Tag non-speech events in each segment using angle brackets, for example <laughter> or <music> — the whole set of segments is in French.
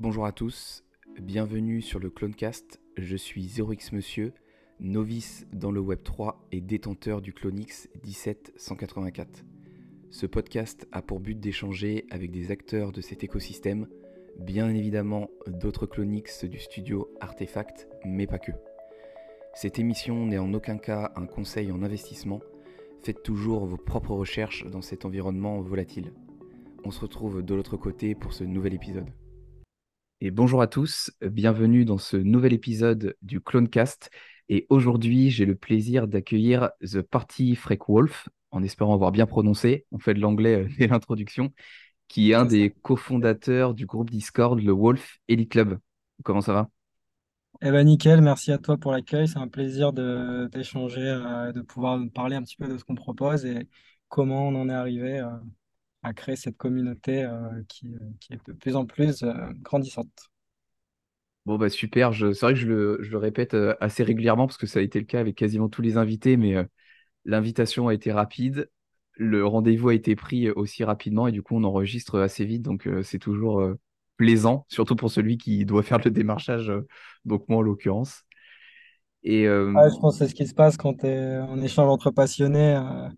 Bonjour à tous, bienvenue sur le Clonecast. Je suis 0x Monsieur, novice dans le Web3 et détenteur du Clonix 17184. Ce podcast a pour but d'échanger avec des acteurs de cet écosystème, bien évidemment d'autres Clonix du studio Artefact, mais pas que. Cette émission n'est en aucun cas un conseil en investissement, faites toujours vos propres recherches dans cet environnement volatile. On se retrouve de l'autre côté pour ce nouvel épisode. Et bonjour à tous, bienvenue dans ce nouvel épisode du Clonecast. Et aujourd'hui, j'ai le plaisir d'accueillir The Party Freak Wolf, en espérant avoir bien prononcé. On fait de l'anglais euh, <laughs> dès l'introduction, qui est un des cofondateurs du groupe Discord, le Wolf Elite Club. Comment ça va? Eh ben nickel, merci à toi pour l'accueil. C'est un plaisir de d'échanger, euh, de pouvoir parler un petit peu de ce qu'on propose et comment on en est arrivé euh, à créer cette communauté euh, qui, qui est de plus en plus euh, grandissante. Bon, bah super. Je... C'est vrai que je le, je le répète euh, assez régulièrement parce que ça a été le cas avec quasiment tous les invités, mais euh, l'invitation a été rapide. Le rendez-vous a été pris aussi rapidement et du coup, on enregistre assez vite. Donc, euh, c'est toujours euh, plaisant, surtout pour celui qui doit faire le démarchage, euh, donc moi en l'occurrence. Et euh, Ouais, je pense que c'est ce qui se passe quand en échange entre passionnés. euh,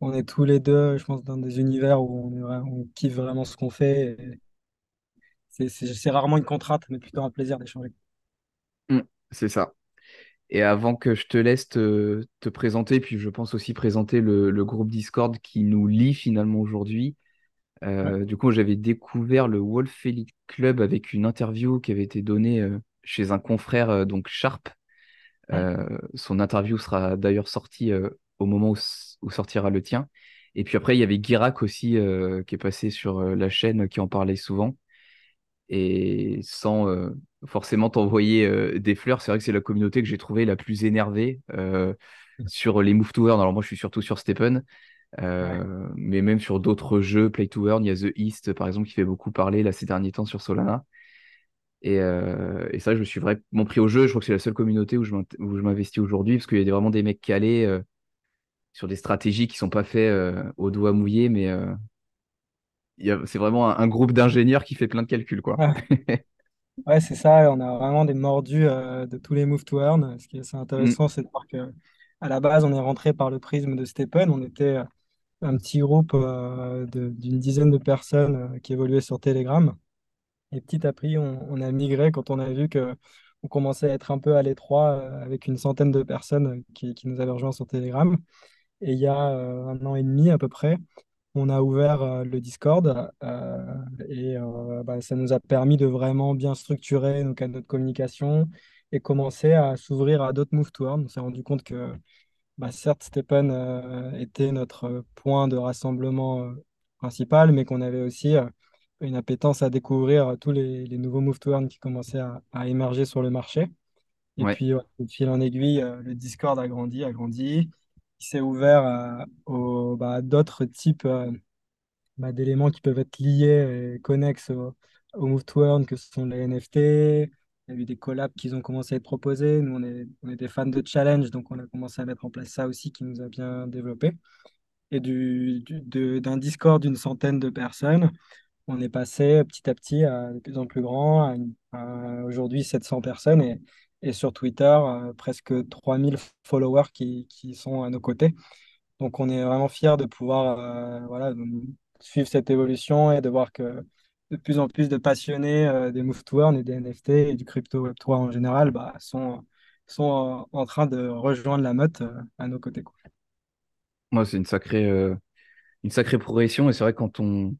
on est tous les deux, je pense, dans des univers où on, est vra- on kiffe vraiment ce qu'on fait. et C'est c'est- c'est rarement une contrainte, mais plutôt un plaisir d'échanger. hmm, c'est ça. Et avant que je te laisse te, te présenter, puis je pense aussi présenter le, le groupe Discord qui nous lie finalement aujourd'hui. Ouais, Euh, du coup, j'avais découvert le Wolf Elite Club avec une interview qui avait été donnée euh, chez un confrère, euh, donc Sharp. ouais, Euh, son interview sera d'ailleurs sortie euh, au moment où, sortira le tien. Et puis après, il y avait Guirac aussi euh, qui est passé sur euh, la chaîne, qui en parlait souvent. Et sans euh, forcément t'envoyer euh, des fleurs, c'est vrai que c'est la communauté que j'ai trouvée la plus énervée <laughs> sur les Move to Earn. Alors moi, je suis surtout sur Steppen. ouais. Mais même sur d'autres jeux, Play to Earn, il y a The East par exemple qui fait beaucoup parler là ces derniers temps sur Solana. Et, euh, et ça, je me suis vraiment pris au jeu. Je crois que c'est la seule communauté où je m'investis aujourd'hui parce qu'il y a vraiment des mecs calés euh, sur des stratégies qui sont pas faits euh, au doigt mouillé, mais euh, c'est vraiment un, un groupe d'ingénieurs qui fait plein de calculs, quoi. Ouais. <laughs> Ouais, c'est ça, on a vraiment des mordus euh, de tous les move to earn. Ce qui est assez Mm, intéressant, c'est de voir que à la base, on est rentré par le prisme de Stephen. On était euh, un petit groupe d'une dizaine de personnes qui évoluaient sur Telegram. Et petit à petit, on, on a migré quand on a vu que on commençait à être un peu à l'étroit avec une centaine de personnes qui, qui nous avaient rejoints sur Telegram. Et il y a euh, un an et demi à peu près, on a ouvert euh, le Discord euh, et bah, ça nous a permis de vraiment bien structurer nos canaux de communication et commencer à s'ouvrir à d'autres move. On s'est rendu compte que bah, certes, Stephen euh, était notre point de rassemblement euh, principal, mais qu'on avait aussi euh, une appétence à découvrir tous les, les nouveaux move to earn qui commençaient à, à émerger sur le marché. Et ouais, puis, ouais, de fil en aiguille, le Discord a grandi, a grandi. Il s'est ouvert euh, aux, bah, d'autres types euh, bah, d'éléments qui peuvent être liés et connexes au, au Move to Earn, que ce sont les NFT. Il y a eu des collabs qui ont commencé à être proposés. Nous, on est, des fans de challenge, donc on a commencé à mettre en place ça aussi qui nous a bien développé. Et d'un Discord d'une centaine de personnes, on est passé petit à petit à de plus en plus grand, à, aujourd'hui 700 personnes et sur Twitter, euh, presque 3000 followers qui, qui sont à nos côtés. Donc on est vraiment fiers de pouvoir euh, voilà, suivre cette évolution et de voir que de plus en plus de passionnés euh, des move to et des NFT et du crypto Web3 en général bah, sont, sont en train de rejoindre la meute à nos côtés, moi, c'est une sacrée, une sacrée progression. Et c'est vrai quand on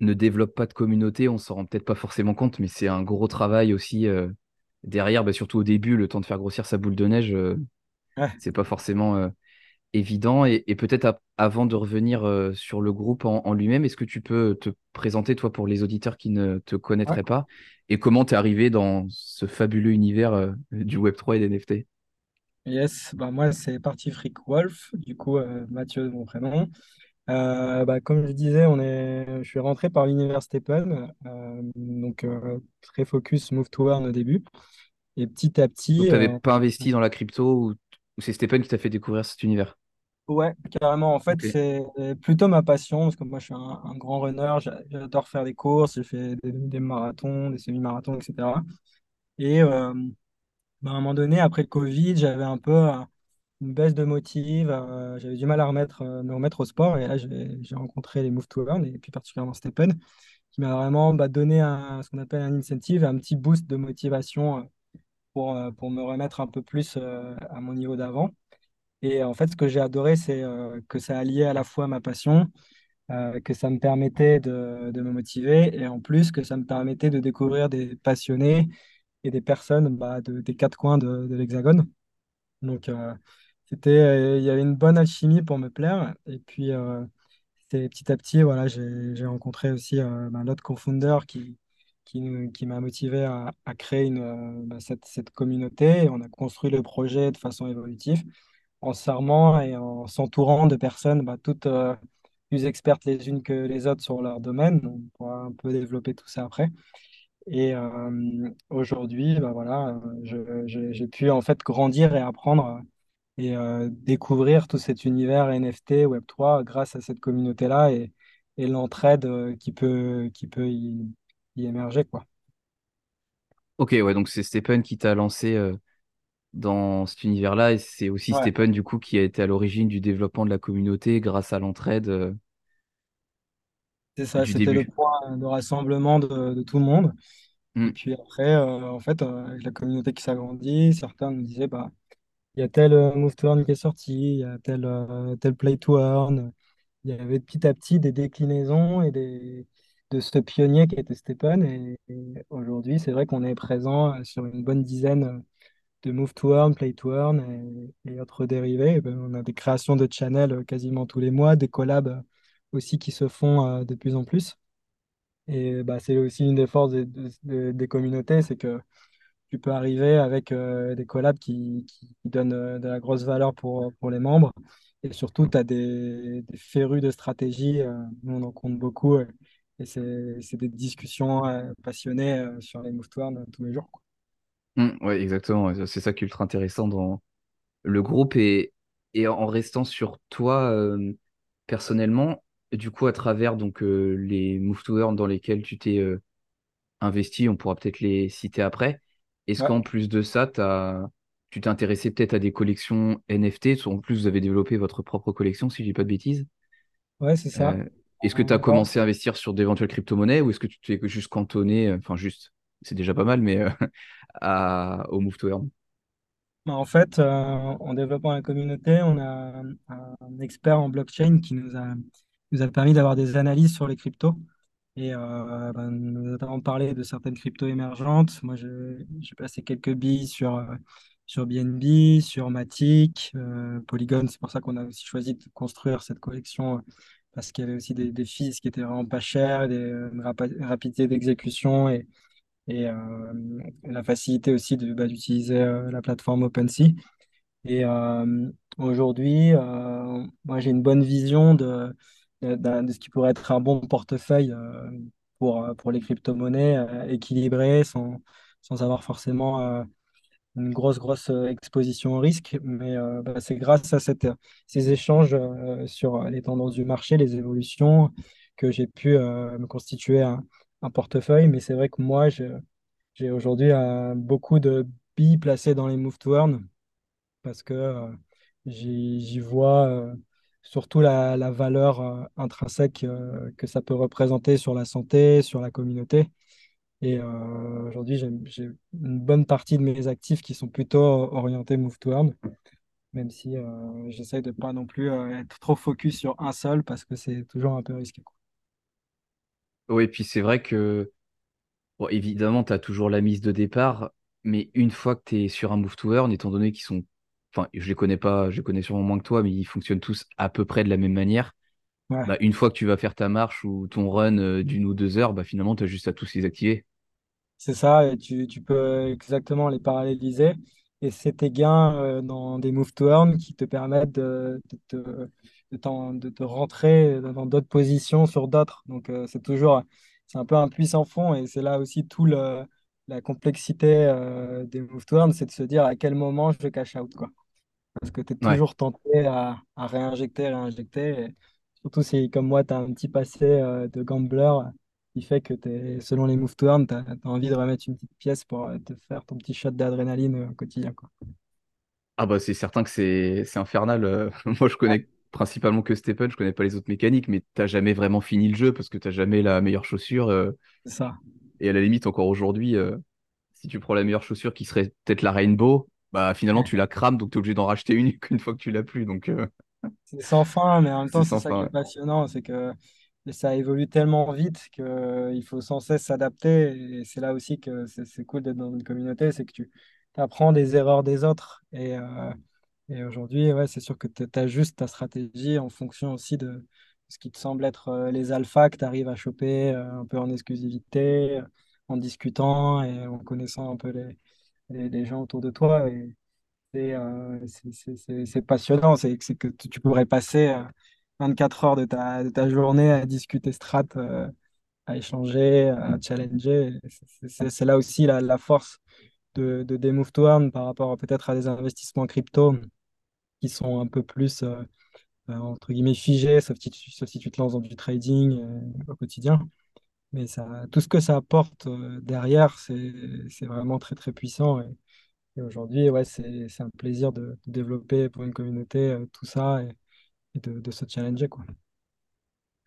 ne développe pas de communauté, on s'en rend peut-être pas forcément compte, mais c'est un gros travail aussi derrière, bah, surtout au début, le temps de faire grossir sa boule de neige, euh, Ouais, c'est pas forcément euh, évident. Et, et peut-être avant de revenir euh, sur le groupe en, en lui-même, est-ce que tu peux te présenter, toi, pour les auditeurs qui ne te ouais. connaîtraient pas, et comment tu es arrivé dans ce fabuleux univers euh, du Web3 et des NFT? Yes, bah moi c'est Parti Freak Wolf, du coup Mathieu de mon prénom. Euh, bah, comme je disais, on est, je suis rentré par l'univers Stephen, euh, donc euh, très focus move to earn au début. Et petit à petit, tu n'avais pas investi dans la crypto ou, ou c'est Stephen qui t'a fait découvrir cet univers? Ouais, carrément. En fait, c'est plutôt ma passion, parce que moi, je suis un, un grand runner. J'a- J'adore faire des courses. J'ai fait des, des marathons, des semi-marathons, etc. Et bah, à un moment donné, après le Covid, j'avais un peu une baisse de motive. euh, j'avais du mal à remettre, euh, me remettre au sport. Et là, j'ai rencontré les Move to Earn, et puis particulièrement Stephen, qui m'a vraiment bah, donné ce qu'on appelle un incentive, un petit boost de motivation euh, pour, pour me remettre un peu plus à mon niveau d'avant. Et en fait, ce que j'ai adoré, c'est que ça alliait à la fois ma passion, que ça me permettait de, de me motiver, et en plus que ça me permettait de découvrir des passionnés et des personnes bah, de- des quatre coins de, de l'Hexagone. Donc, c'était, euh, il y avait une bonne alchimie pour me plaire. Et puis, euh, c'était petit à petit, voilà, j'ai, rencontré aussi euh, bah, l'autre co-founder qui, qui, qui m'a motivé à, créer une, bah, cette, cette communauté. On a construit le projet de façon évolutive en s'armant et en s'entourant de personnes bah, toutes plus expertes les unes que les autres sur leur domaine. On pourra un peu développer tout ça après. Et aujourd'hui, bah, voilà, j'ai pu en fait grandir et apprendre et euh, découvrir tout cet univers NFT, Web3 grâce à cette communauté-là et, et l'entraide euh, qui peut, qui peut y, y émerger, quoi. Ok, ouais, donc c'est Stephen qui t'a lancé euh, dans cet univers-là et c'est aussi Ouais, Stephen du coup qui a été à l'origine du développement de la communauté grâce à l'entraide c'est ça, c'était le point de rassemblement de, de tout le monde. Et puis après, en fait, avec la communauté qui s'agrandit, certains nous disaient, bah, il y a tel Move to Earn qui est sorti, il y a tel, euh, tel Play to Earn. Il y avait petit à petit des déclinaisons et de ce pionnier qui était Stephen. Et, aujourd'hui, c'est vrai qu'on est présent euh, sur une bonne dizaine euh, de Move to Earn, Play to Earn et, autres dérivés. Ben, on a des créations de channels quasiment tous les mois, des collabs aussi qui se font de plus en plus. Et bah, c'est aussi une des forces des- des communautés, c'est que tu peux arriver avec euh, des collabs qui, qui- donnent euh, de la grosse valeur pour, pour les membres. Et surtout, tu as des, des férus de stratégie. euh, nous, on en compte beaucoup. et c'est des discussions passionnées sur les move tous les jours. Hmm, ouais, exactement. C'est ça qui est ultra intéressant dans le groupe et, et en restant sur toi personnellement, du coup à travers donc les move to earn dans lesquels tu t'es investi, on pourra peut-être les citer après. Est-ce Ouais, qu'en plus de ça, tu t'es intéressé peut-être à des collections NFT? En plus, vous avez développé votre propre collection, si je dis pas de bêtises. ouais, c'est ça. Euh, est-ce que tu as commencé à investir sur d'éventuelles crypto-monnaies ou est-ce que tu t'es juste cantonné, enfin juste, c'est déjà pas mal, mais euh, <laughs> à, au Move to Earn? bah, En fait, euh, en développant la communauté, on a un, un expert en blockchain qui nous a, nous a permis d'avoir des analyses sur les cryptos. Et euh, ben, notamment parler de certaines cryptos émergentes. Moi, j'ai passé quelques billes sur, euh, sur BNB, sur Matic, euh, Polygon. C'est pour ça qu'on a aussi choisi de construire cette collection parce qu'il y avait aussi des, des qui étaient vraiment pas chers, des, une rapidité d'exécution et, et la facilité aussi bah, d'utiliser la plateforme OpenSea. Et aujourd'hui, moi, j'ai une bonne vision de, de, d'un- de ce qui pourrait être un bon portefeuille euh, pour, euh, pour les crypto-monnaies, euh, équilibré, sans, sans avoir forcément euh, une grosse, grosse euh, exposition au risque. Mais euh, bah, c'est grâce à cette, ces échanges euh, sur les tendances du marché, les évolutions, que j'ai pu euh, me constituer un, un portefeuille. Mais c'est vrai que moi, j'ai aujourd'hui euh, beaucoup de billes placées dans les move to earn parce que euh, j'y vois euh, surtout la, la valeur euh, intrinsèque euh, que ça peut représenter sur la santé, sur la communauté. Et euh, aujourd'hui, j'ai une bonne partie de mes actifs qui sont plutôt orientés move to earn, même si j'essaye de pas non plus être trop focus sur un seul parce que c'est toujours un peu risqué. Oui, et puis c'est vrai que, évidemment, tu as toujours la mise de départ, mais une fois que tu es sur un Move to Earn, étant donné qu'ils sont, enfin, je les connais pas, je les connais sûrement moins que toi, mais ils fonctionnent tous à peu près de la même manière. Ouais. Bah, une fois que tu vas faire ta marche ou ton run euh, d'une ou deux heures, bah, finalement, tu as juste à tous les activer. C'est ça, et tu, tu peux exactement les paralléliser. Et c'est tes gains euh, dans des move to earn qui te permettent de, te, de, de rentrer dans d'autres positions sur d'autres. Donc euh, c'est toujours, c'est un peu un puissant fond et c'est là aussi tout le, la complexité euh, des move to earn, c'est de se dire à quel moment je cash out, quoi. Parce que tu es Ouais. toujours tenté à, à réinjecter, réinjecter. Et surtout si, comme moi, tu as un petit passé euh, de gambler qui fait que selon les move to earn, tu as, envie de remettre une petite pièce pour euh, te faire ton petit shot d'adrénaline euh, au quotidien, quoi. Ah bah c'est certain que c'est infernal. <laughs> Moi je Ouais, connais principalement que Stephen, je connais pas les autres mécaniques, mais t'as jamais vraiment fini le jeu parce que t'as jamais la meilleure chaussure. euh, c'est ça. et à la limite encore aujourd'hui, euh, si tu prends la meilleure chaussure qui serait peut-être la Rainbow, bah finalement tu la crames donc t'es obligé d'en racheter une <laughs> une fois que tu l'as plus. Donc euh, C'est sans fin, mais en même temps, c'est ça qui fin. est ouais. passionnant, c'est que ça évolue tellement vite qu'il faut sans cesse s'adapter. Et c'est là aussi que c'est cool d'être dans une communauté, c'est que tu apprends des erreurs des autres. Et, euh, et aujourd'hui, ouais, c'est sûr que tu ajustes ta stratégie en fonction aussi de ce qui te semble être euh, les alphas que tu arrives à choper euh, un peu en exclusivité, euh, en discutant et en connaissant un peu les, les, les gens autour de toi. Et, c'est euh, passionnant. C'est que tu pourrais passer euh, 24 heures de ta, de ta journée à discuter strat, euh, à échanger, à challenger. C'est là aussi la, la force de, de des Move par rapport peut-être à des investissements crypto qui sont un peu plus, euh, euh, entre guillemets, figés, sauf si tu, sauf si tu te lances dans du trading euh, au quotidien. Mais ça, tout ce que ça apporte euh, derrière, c'est vraiment très, très puissant. Et, et aujourd'hui, ouais, c'est, un plaisir de, de développer pour une communauté euh, tout ça et, et de, de se challenger, quoi.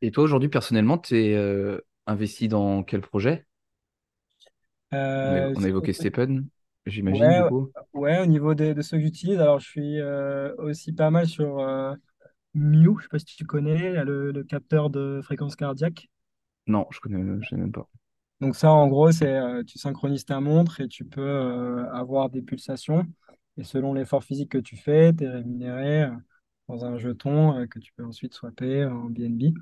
Et toi aujourd'hui personnellement, t'es euh, investi dans quel projet? On a, on a évoqué Stephen, j'imagine ouais, au niveau des- de, ceux que j'utilise, alors je suis aussi pas mal sur Mew, je sais pas si tu connais, le, le capteur de fréquence cardiaque. Non, je connais, je sais même pas. Donc ça, en gros, c'est euh, tu synchronises ta montre et tu peux euh, avoir des pulsations. Et selon l'effort physique que tu fais, tu es rémunéré euh, dans un jeton euh, que tu peux ensuite swapper en BNB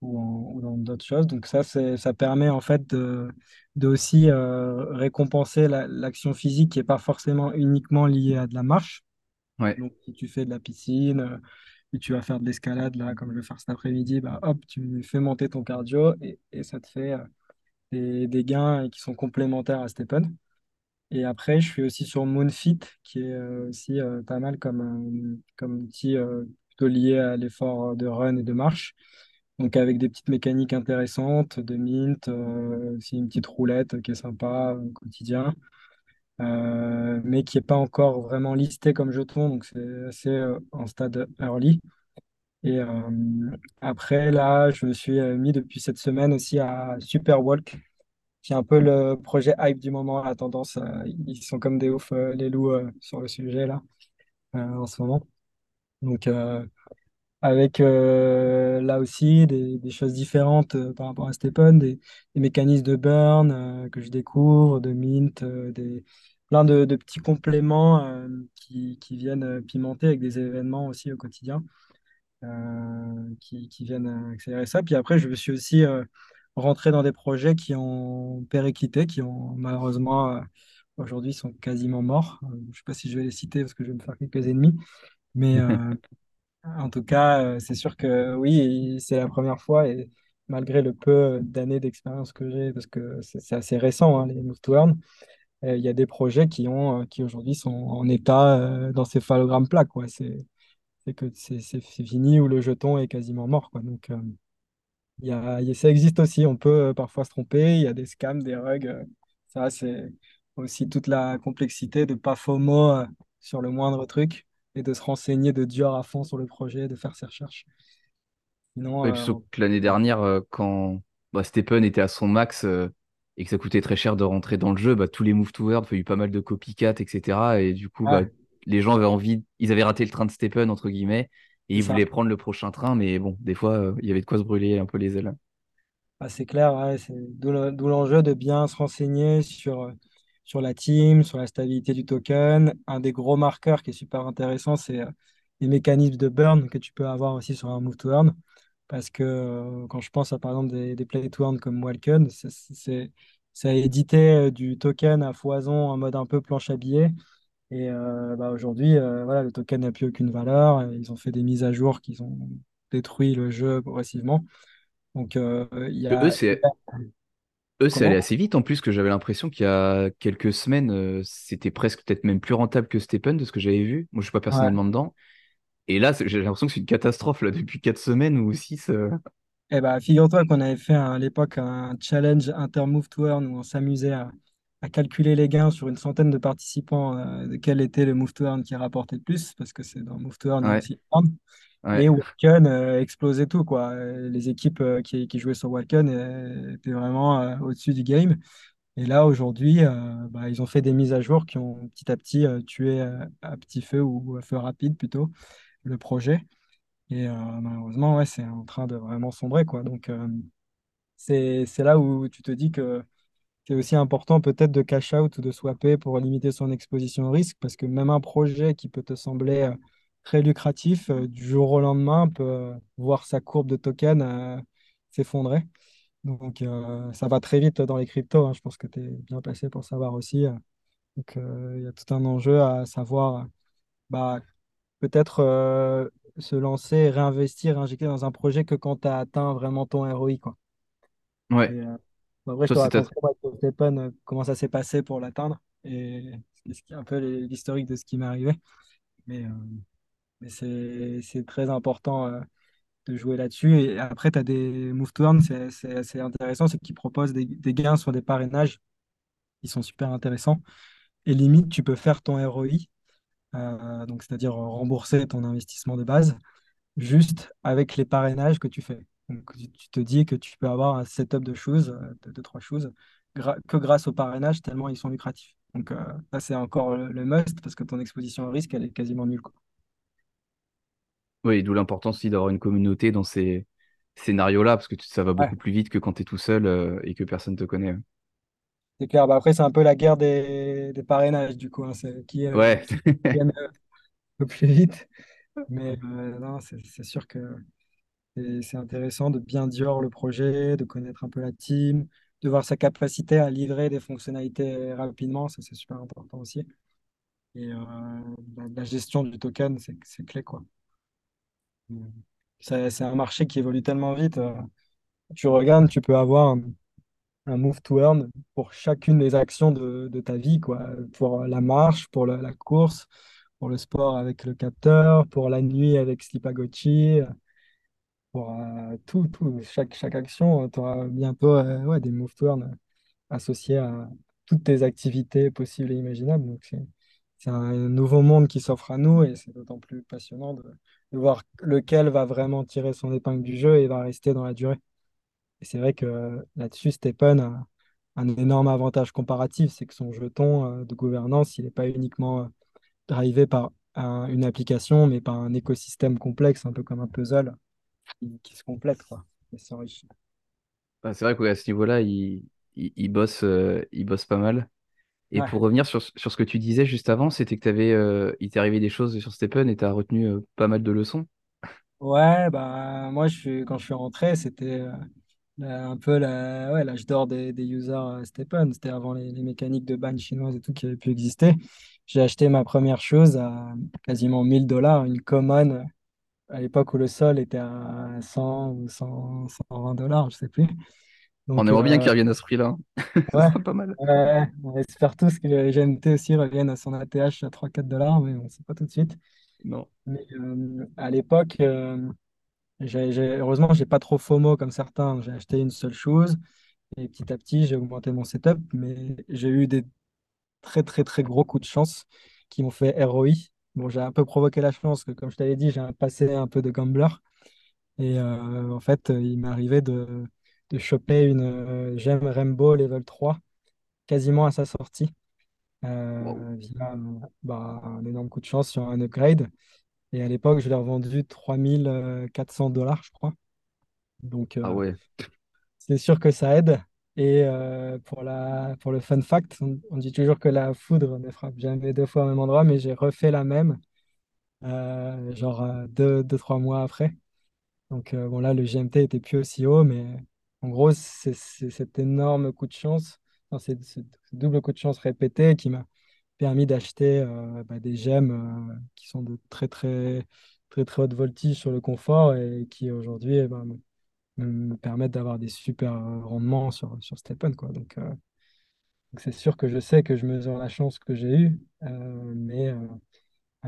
ou, en- ou dans d'autres choses. Donc ça, ça permet en fait de, de aussi récompenser la- l'action physique qui n'est pas forcément uniquement liée à de la marche. Ouais. Donc si tu fais de la piscine, et tu vas faire de l'escalade, là, comme je vais faire cet après-midi, bah, hop, tu fais monter ton cardio et, et ça te fait... euh, des, gains qui sont complémentaires à Stephen. Et après, je suis aussi sur Moonfit, qui est euh, aussi euh, pas mal comme, comme outil plutôt lié à l'effort de run et de marche. Donc avec des petites mécaniques intéressantes, de mint, aussi une petite roulette qui est sympa au quotidien, euh, mais qui n'est pas encore vraiment listé comme jeton, donc c'est assez euh, en stade early. Et euh, après, là, je me suis mis depuis cette semaine aussi à Superwalk, qui est un peu le projet hype du moment, la tendance. ils sont comme des oufs, les loups, sur le sujet, là, en ce moment. Donc, avec là aussi des, choses différentes par rapport à Stephen, des, mécanismes de burn que je découvre, de mint, des, plein de, de petits compléments euh, qui, qui viennent euh, pimenter avec des événements aussi au quotidien euh, qui, qui viennent accélérer ça. Puis après, je me suis aussi euh, rentré dans des projets qui ont périclité, qui ont malheureusement aujourd'hui sont quasiment morts. Je ne sais pas si je vais les citer parce que je vais me faire quelques ennemis, mais <laughs> en tout cas, c'est sûr que oui, c'est la première fois et malgré le peu d'années d'expérience que j'ai, parce que c'est assez récent, hein, les Move to Earn, il y a des projets qui ont, euh, qui aujourd'hui sont en état euh, d'encéphalogramme plat, quoi. C'est c'est que c'est c'est- fini ou le jeton est quasiment mort, quoi. Donc, euh, y a, y a- ça existe aussi. On peut euh, parfois se tromper. Il y a des scams, des rugs. euh, ça, c'est aussi toute la complexité de pas FOMO euh, sur le moindre truc et de se renseigner de dur à fond sur le projet, de faire ses recherches. Sinon, euh, l'année dernière, euh, quand bah, Stephen était à son max euh, et que ça coûtait très cher de rentrer dans le jeu, bah, tous les move to earn, il y a eu pas mal de copycat, etc. Et du coup, bah, les gens avaient envie, ils avaient raté le train de Stephen, entre guillemets, et ils ça. voulaient prendre le prochain train, mais bon, des fois, euh, il y avait de quoi se brûler un peu les ailes. Ah, c'est clair, ouais, c'est d'où le- d'où l'enjeu de bien se renseigner sur, euh, sur la team, sur la stabilité du token. Un des gros marqueurs qui est super intéressant, c'est euh, les mécanismes de burn que tu peux avoir aussi sur un move to earn. Parce que euh, quand je pense à par exemple des, des play to earn comme Walken, c'est ça a édité euh, du token à foison en mode un peu planche à billets. Et euh, bah, aujourd'hui, euh, voilà, le token n'a plus aucune valeur. Ils ont fait des mises à jour qui ont détruit le jeu progressivement. Donc, il y a, c'est Eux, c'est allé assez vite en plus que j'avais l'impression qu'il y a quelques semaines, c'était presque peut-être même plus rentable que Stephen de ce que j'avais vu. Moi, je suis pas Ouais. personnellement dedans. Et là, j'ai l'impression que c'est une catastrophe là depuis quatre semaines ou six. euh. Eh ben, figure-toi qu'on avait fait à l'époque un challenge Intermove to Earn où on s'amusait à, à calculer les gains sur une centaine de participants euh, de quel était le Move to Earn qui rapportait le plus, parce que c'est dans Move to Earn, Ouais, aussi ouais, Et Wacken euh, explosait tout, quoi. Les équipes qui, qui jouaient sur Wacken euh, étaient vraiment au-dessus du game. Et là, aujourd'hui, euh, bah, ils ont fait des mises à jour qui ont petit à petit euh, tué euh, à petit feu ou à feu rapide plutôt le projet. Et euh, malheureusement, ouais, c'est en train de vraiment sombrer, quoi. Donc, euh, c'est, là où tu te dis que c'est aussi important peut-être de cash out ou de swapper pour limiter son exposition au risque, parce que même un projet qui peut te sembler euh, très lucratif, du jour au lendemain, peut voir sa courbe de token s'effondrer. Donc, ça va très vite dans les cryptos. hein. Je pense que tu es bien placé pour savoir aussi. Donc, il y a tout un enjeu à savoir, bah, peut-être euh, se lancer, réinvestir, injecter dans un projet que quand tu as atteint vraiment ton ROI, quoi. Et, ouais. euh, bah, après, je Toi, te raconterai Stéphane, euh, comment ça s'est passé pour l'atteindre et ce qui est un peu l'historique de ce qui m'est arrivé. Mais, euh, mais c'est très important euh, de jouer là-dessus. Et après, tu as des move to earn, c'est assez intéressant, c'est qu'ils proposent des, des gains sur des parrainages qui sont super intéressants. Et limite, tu peux faire ton ROI, euh, donc c'est-à-dire rembourser ton investissement de base juste avec les parrainages que tu fais. Donc, tu te dis que tu peux avoir un setup de choses, euh, de, de trois choses, gra- que grâce aux parrainages, tellement ils sont lucratifs. Donc, euh, ça, c'est encore le, le must parce que ton exposition au risque, elle est quasiment nulle, quoi. Oui, d'où l'importance aussi d'avoir une communauté dans ces scénarios-là, parce que ça va Ouais, beaucoup plus vite que quand tu es tout seul euh, et que personne te connaît. C'est clair. Bah, après, c'est un peu la guerre des, des parrainages, du coup. hein. C'est qui, euh, Ouais, qui gagne un peu plus vite. Mais euh, non, c'est sûr que c'est intéressant de bien dire le projet, de connaître un peu la team, de voir sa capacité à livrer des fonctionnalités rapidement. Ça, c'est super important aussi. Et euh, la, la gestion du token, c'est clé, quoi. C'est c'est un marché qui évolue tellement vite. euh, tu regardes, tu peux avoir un, un move to earn pour chacune des actions de, ta vie, quoi. Pour la marche, pour la, course, pour le sport avec le capteur, pour la nuit avec Slipagotchi, pour euh, tout, tout. Chaque, action, tu auras bientôt euh, ouais, des move to earn associés à toutes tes activités possibles et imaginables. Donc, c'est, un nouveau monde qui s'offre à nous et c'est d'autant plus passionnant de voir lequel va vraiment tirer son épingle du jeu et va rester dans la durée. Et c'est vrai que là-dessus, Stephen a un énorme avantage comparatif, c'est que son jeton euh, de gouvernance, il n'est pas uniquement euh, drivé par un- une application, mais par un écosystème complexe, un peu comme un puzzle qui, qui se complète, quoi, et s'enrichit. Bah, c'est vrai qu'à ce niveau-là, il, il, il bosse, euh, il bosse pas mal. Et Ouais. pour revenir sur, sur ce que tu disais juste avant, c'était que t'avais, euh, il t'est arrivé des choses sur Stephen et tu as retenu euh, pas mal de leçons. Ouais, bah, moi, je suis, quand je suis rentré, c'était un peu la, ouais, l'âge d'or des, des users euh, Stephen. C'était avant les, les mécaniques de ban chinoises et tout qui avaient pu exister. J'ai acheté ma première chose à quasiment 1000 dollars, une common à l'époque où le sol était à 100 ou 100, 120 dollars, je sais plus. On aimerait bien qu'il euh, revienne à ce prix-là. hein. <laughs> Ouais, pas mal. on espère tous que le GMT aussi revienne à son ATH à 3-4 dollars, mais on sait pas tout de suite. Non. Mais euh, à l'époque, euh, j'ai, j'ai- heureusement, j'ai pas trop FOMO comme certains. J'ai acheté une seule chose et petit à petit, j'ai augmenté mon setup, mais j'ai eu des très, très, très gros coups de chance qui m'ont fait ROI. Bon, j'ai un peu provoqué la chance, que, comme je t'avais dit, j'ai un passé un peu de gambler. Et euh, en fait, il m'est arrivé de, de choper une euh, gemme Rainbow Level 3 quasiment à sa sortie Wow. euh, via bah, un énorme coup de chance sur un upgrade. Et à l'époque, je l'ai revendu 3400 dollars, je crois. Donc, Ah euh, ouais. c'est sûr que ça aide. Et euh, pour la, pour le fun fact, on, on dit toujours que la foudre ne frappe jamais deux fois au même endroit, mais j'ai refait la même, euh, genre euh, deux, deux, trois mois après. Donc euh, bon là, le GMT était plus aussi haut, mais en gros, c'est cet énorme coup de chance, non, c'est ce ce double coup de chance répété qui m'a permis d'acheter euh, bah, des gemmes euh, qui sont de très très très très haute voltige sur le confort et qui aujourd'hui eh ben, me me permettent d'avoir des super euh, rendements sur, sur Stephen, quoi. Donc, c'est sûr que je sais que je mesure la chance que j'ai eue, mais en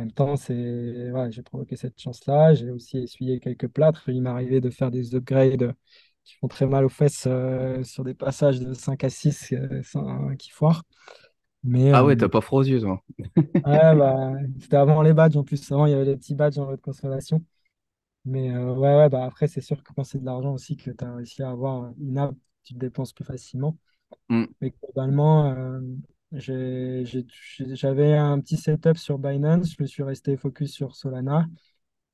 même temps, c'est, j'ai provoqué cette chance-là. J'ai aussi essuyé quelques plâtres. Il arrivé de faire des upgrades qui font très mal aux fesses sur des passages de 5 à 6 euh, sans- qui foirent. Mais Ah euh, ouais, t'as pas froid aux yeux, toi. ouais, bah, <laughs> c'était avant les badges en plus. Avant, il y avait les petits badges en mode consolation. Mais euh, ouais, ouais, bah après, c'est sûr que quand c'est de l'argent aussi que tu as réussi à avoir euh, in-app, tu te dépenses plus facilement. Hmm, Mais globalement, euh, j'avais un petit setup sur Binance. Je me suis resté focus sur Solana.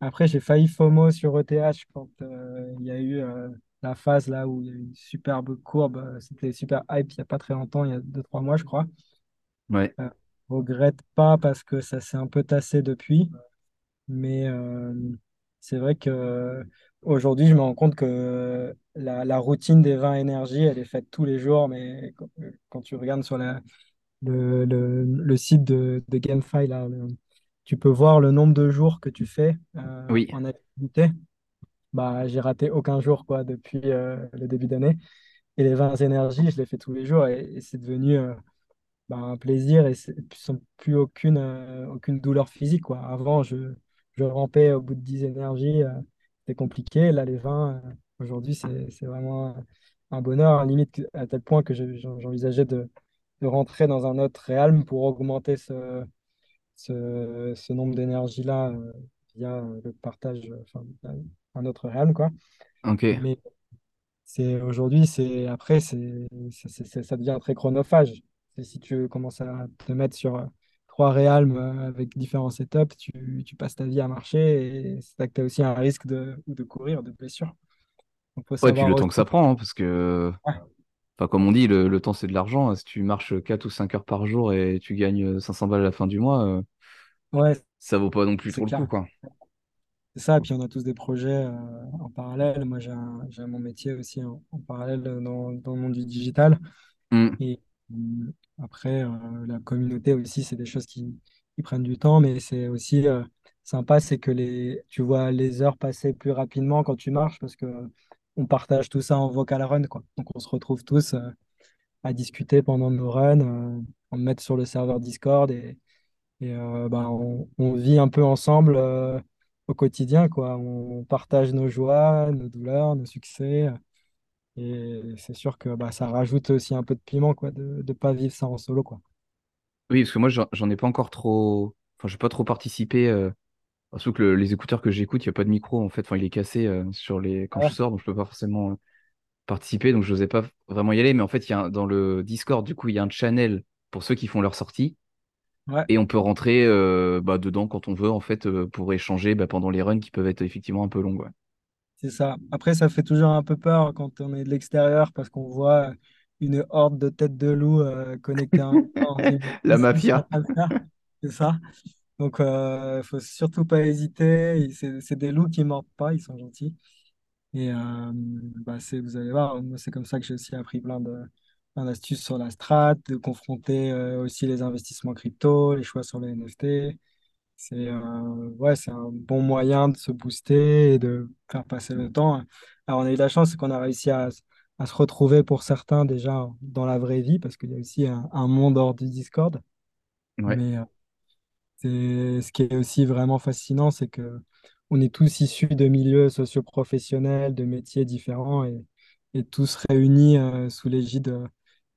Après, j'ai failli FOMO sur ETH quand euh, il y a eu euh, la phase là où il y a eu une superbe courbe. euh, C'était super hype il n'y a pas très longtemps, il y a deux trois mois, je crois. Ouais. Euh, regrette pas parce que ça s'est un peu tassé depuis. Mais euh, c'est vrai que aujourd'hui, je me rends compte que la, la routine des 20 énergies, elle est faite tous les jours. Mais quand, quand tu regardes sur la, le, le, le site de, de GameFi, là, le- tu peux voir le nombre de jours que tu fais euh, Oui. en activité. Bah, j'ai raté aucun jour quoi, depuis euh, le début d'année. Et les 20 énergies, je les fais tous les jours et, et c'est devenu euh, bah, un plaisir et sans plus aucune, euh, aucune douleur physique, quoi. Avant, je, je rampais au bout de 10 énergies, euh, c'était compliqué. Là, les 20, euh, aujourd'hui, c'est, vraiment un bonheur, limite à tel point que je- j'en- j'envisageais de, de rentrer dans un autre realm pour augmenter ce, ce, ce nombre d'énergie-là euh, via le partage, enfin, un autre realm, quoi. Ok. Mais c'est aujourd'hui, c'est après, c'est- ça devient très chronophage. Si tu commences à te mettre sur euh, trois realms euh, avec différents setups, tu, tu passes ta vie à marcher et c'est là que tu as aussi un risque de, ou de courir, de blessure. Donc, Ouais, puis le temps que ça prend, hein, parce que, Ouais, enfin, comme on dit, le, le temps c'est de l'argent. Si tu marches 4 ou 5 heures par jour et tu gagnes euh, 500 balles à la fin du mois, euh, ouais, ça vaut pas non plus trop le coup, clair. quoi. C'est ça, et puis on a tous des projets euh, en parallèle. Moi, j'ai un- j'ai mon métier aussi en, en parallèle dans, dans le monde du digital. Et euh, après, euh, la communauté aussi, c'est des choses qui, prennent du temps, mais c'est aussi euh, sympa, c'est que les, tu vois les heures passer plus rapidement quand tu marches parce que on partage tout ça en vocal run, quoi. Donc on se retrouve tous euh, à discuter pendant nos runs, euh, on met sur le serveur Discord et, et euh, bah, on, on vit un peu ensemble euh, au quotidien, quoi. On partage nos joies, nos douleurs, nos succès. Et c'est sûr que bah, ça rajoute aussi un peu de piment, quoi, de ne pas vivre ça en solo, quoi. Oui, parce que moi, j'en ai pas encore trop. Enfin, j'ai pas trop participé. Euh... Surtout que le- les écouteurs que j'écoute, il n'y a pas de micro, en fait. Enfin, il est cassé euh, sur les... quand je sors, donc je peux pas forcément euh, participer. Donc, je n'osais pas vraiment y aller. Mais en fait, il y a un- dans le Discord, du coup, il y a un channel pour ceux qui font leur sortie. ouais, Et on peut rentrer euh, bah, dedans quand on veut, en fait, pour échanger bah, pendant les runs qui peuvent être effectivement un peu longues. ouais. C'est ça. Après, ça fait toujours un peu peur quand on est de l'extérieur parce qu'on voit une horde de têtes de loup euh, connectées dit, mais <laughs> La mafia. C'est ça. Donc, il faut surtout pas hésiter. C'est c'est des loups qui mordent pas, ils sont gentils. Et euh, bah, c'est, vous allez voir, moi, c'est comme ça que j'ai aussi appris plein de, plein sur la strat, de confronter euh, aussi les investissements crypto, les choix sur les NFT. C'est euh, ouais, c'est un bon moyen de se booster et de faire passer le temps. Alors, on a eu la chance, c'est qu'on a réussi à, à se retrouver pour certains déjà dans la vraie vie, parce qu'il y a aussi un, un monde hors du Discord. Ouais. Mais euh, ce qui est aussi vraiment fascinant, c'est que on est tous issus de milieux socio-professionnels, de métiers différents et, et tous réunis euh, sous l'égide euh,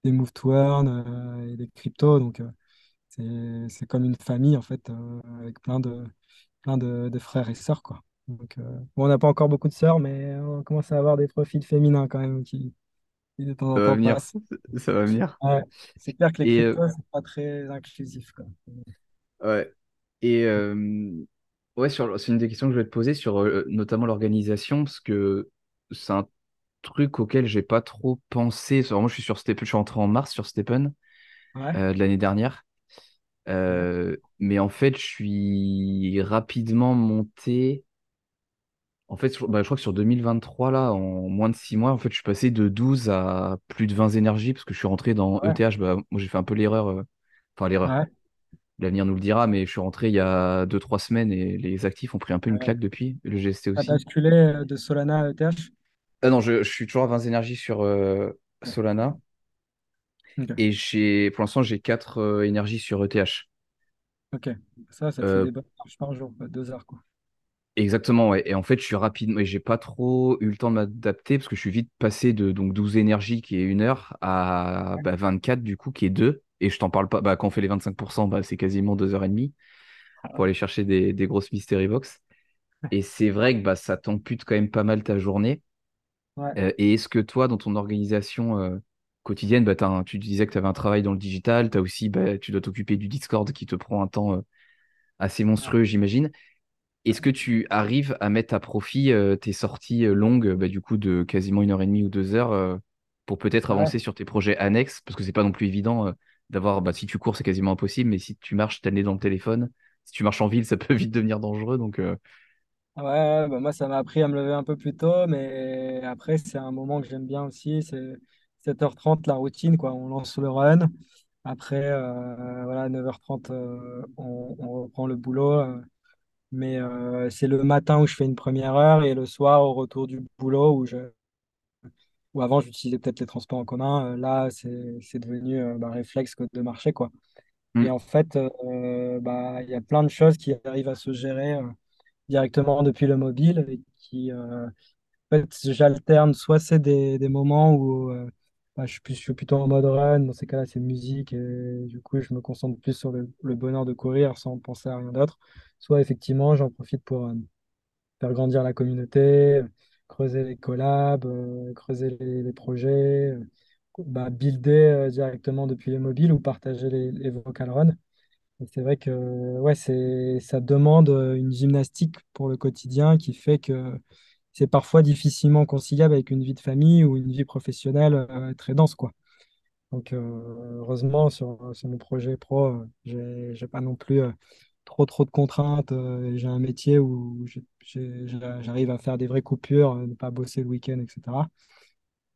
des Move to Earn euh, et des cryptos. Donc, c'est, comme une famille, en fait, euh, avec plein de, plein de, de frères et sœurs, quoi. Donc, euh, bon, on n'a pas encore beaucoup de sœurs, mais on commence à avoir des profils féminins quand même qui, de temps en Ça va temps venir. passent. Ça va venir. Ouais. C'est clair que les euh, cryptos, c'est pas très inclusif, quoi. ouais. Et euh, ouais, sur, c'est une des questions que je vais te poser sur euh, notamment l'organisation, parce que c'est un truc auquel j'ai pas trop pensé. Moi, je suis sur Step, je suis rentré en mars sur Stepen Ouais, euh, de l'année dernière. Euh, mais en fait, je suis rapidement monté. En fait, je, bah, je crois que sur 2023, là, en moins de 6 mois, en fait, je suis passé de 12 à plus de 20 énergies parce que je suis rentré dans ouais, ETH. Bah, moi, j'ai fait un peu l'erreur. euh, Enfin, l'erreur. ouais. L'avenir nous le dira, mais je suis rentré il y a deux trois semaines et les actifs ont pris un peu une claque depuis, le GST aussi. basculé euh, de Solana à ETH? Ah non, je, je suis toujours à 20 énergies sur euh. Solana. Et j'ai, pour l'instant, j'ai 4 euh, énergies sur ETH. ok. Ça, ça fait Euh, des bonnes marches par jour, quoi, deux heures, quoi. exactement, ouais. Et en fait, je suis rapide, mais j'ai pas trop eu le temps de m'adapter parce que je suis vite passé de donc 12 énergies qui est une heure à Ouais. bah, 24 du coup qui est 2. Et je t'en parle pas, bah, quand on fait les 25%, bah, c'est quasiment 2h30 pour aller chercher des, des grosses mystery box. <laughs> Et c'est vrai que bah, ça t'ampute quand même pas mal ta journée. Ouais. Euh, et est-ce que toi, dans ton organisation euh, quotidienne, bah, un- tu disais que tu avais un travail dans le digital, t'as aussi, bah, tu dois t'occuper du Discord qui te prend un temps euh, assez monstrueux, j'imagine. Est-ce que tu arrives à mettre à profit euh, tes sorties euh, longues, bah, du coup, de quasiment une heure et demie ou deux heures, euh, pour peut-être Ouais. avancer sur tes projets annexes? Parce que c'est pas non plus évident d'avoir, bah, si tu cours, c'est quasiment impossible, mais si tu marches, t'as le nez dans le téléphone. Si tu marches en ville, ça peut <laughs> vite devenir dangereux. Donc, ouais, bah moi, ça m'a appris à me lever un peu plus tôt, mais après, c'est un moment que j'aime bien aussi. C'est 7h30, la routine, quoi. On lance le run. Après, euh, voilà, 9h30, euh, on, on reprend le boulot. euh, mais euh, c'est le matin où je fais une première heure et le soir, au retour du boulot, où je, où avant, j'utilisais peut-être les transports en commun. là, c'est, devenu bah, réflexe de marcher, quoi. Et hmm, en fait, bah, il y a plein de choses qui arrivent à se gérer directement depuis le mobile et qui, en fait, j'alterne, soit c'est des, des moments où je suis, plutôt en mode run, dans ces cas-là, c'est musique, et du coup, je me concentre plus sur le, bonheur de courir sans penser à rien d'autre. Soit effectivement, j'en profite pour euh, faire grandir la communauté, creuser les collabs, euh, creuser les, projets, euh, bah, builder directement depuis les mobiles ou partager les, les vocal runs. C'est vrai que ouais, ça demande une gymnastique pour le quotidien qui fait que c'est parfois difficilement conciliable avec une vie de famille ou une vie professionnelle euh, très dense, quoi. Donc, euh, heureusement, sur, sur mon projet pro, euh, j'ai, j'ai pas non plus trop, trop de contraintes. j'ai un métier où j'arrive à faire des vraies coupures, ne pas bosser le week-end, etc.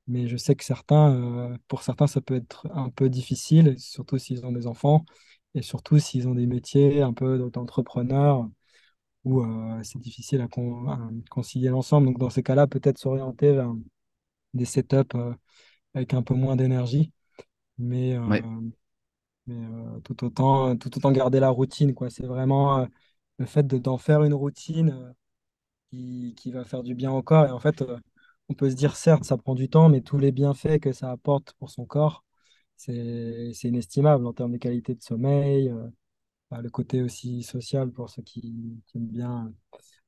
Mais je sais que certains, pour certains, ça peut être un peu difficile, surtout s'ils ont des enfants et surtout s'ils ont des métiers un peu d'entrepreneurs où euh, c'est difficile à, con- à concilier l'ensemble. Donc, dans ces cas-là, peut-être s'orienter vers des setups euh, avec un peu moins d'énergie, mais, euh, ouais, mais tout autant, tout autant garder la routine, quoi. C'est vraiment le fait de- d'en faire une routine qui, qui va faire du bien au corps. Et en fait, on peut se dire, certes, ça prend du temps, mais tous les bienfaits que ça apporte pour son corps, c'est, c'est inestimable en termes de qualité de sommeil, le côté aussi social pour ceux qui, aiment bien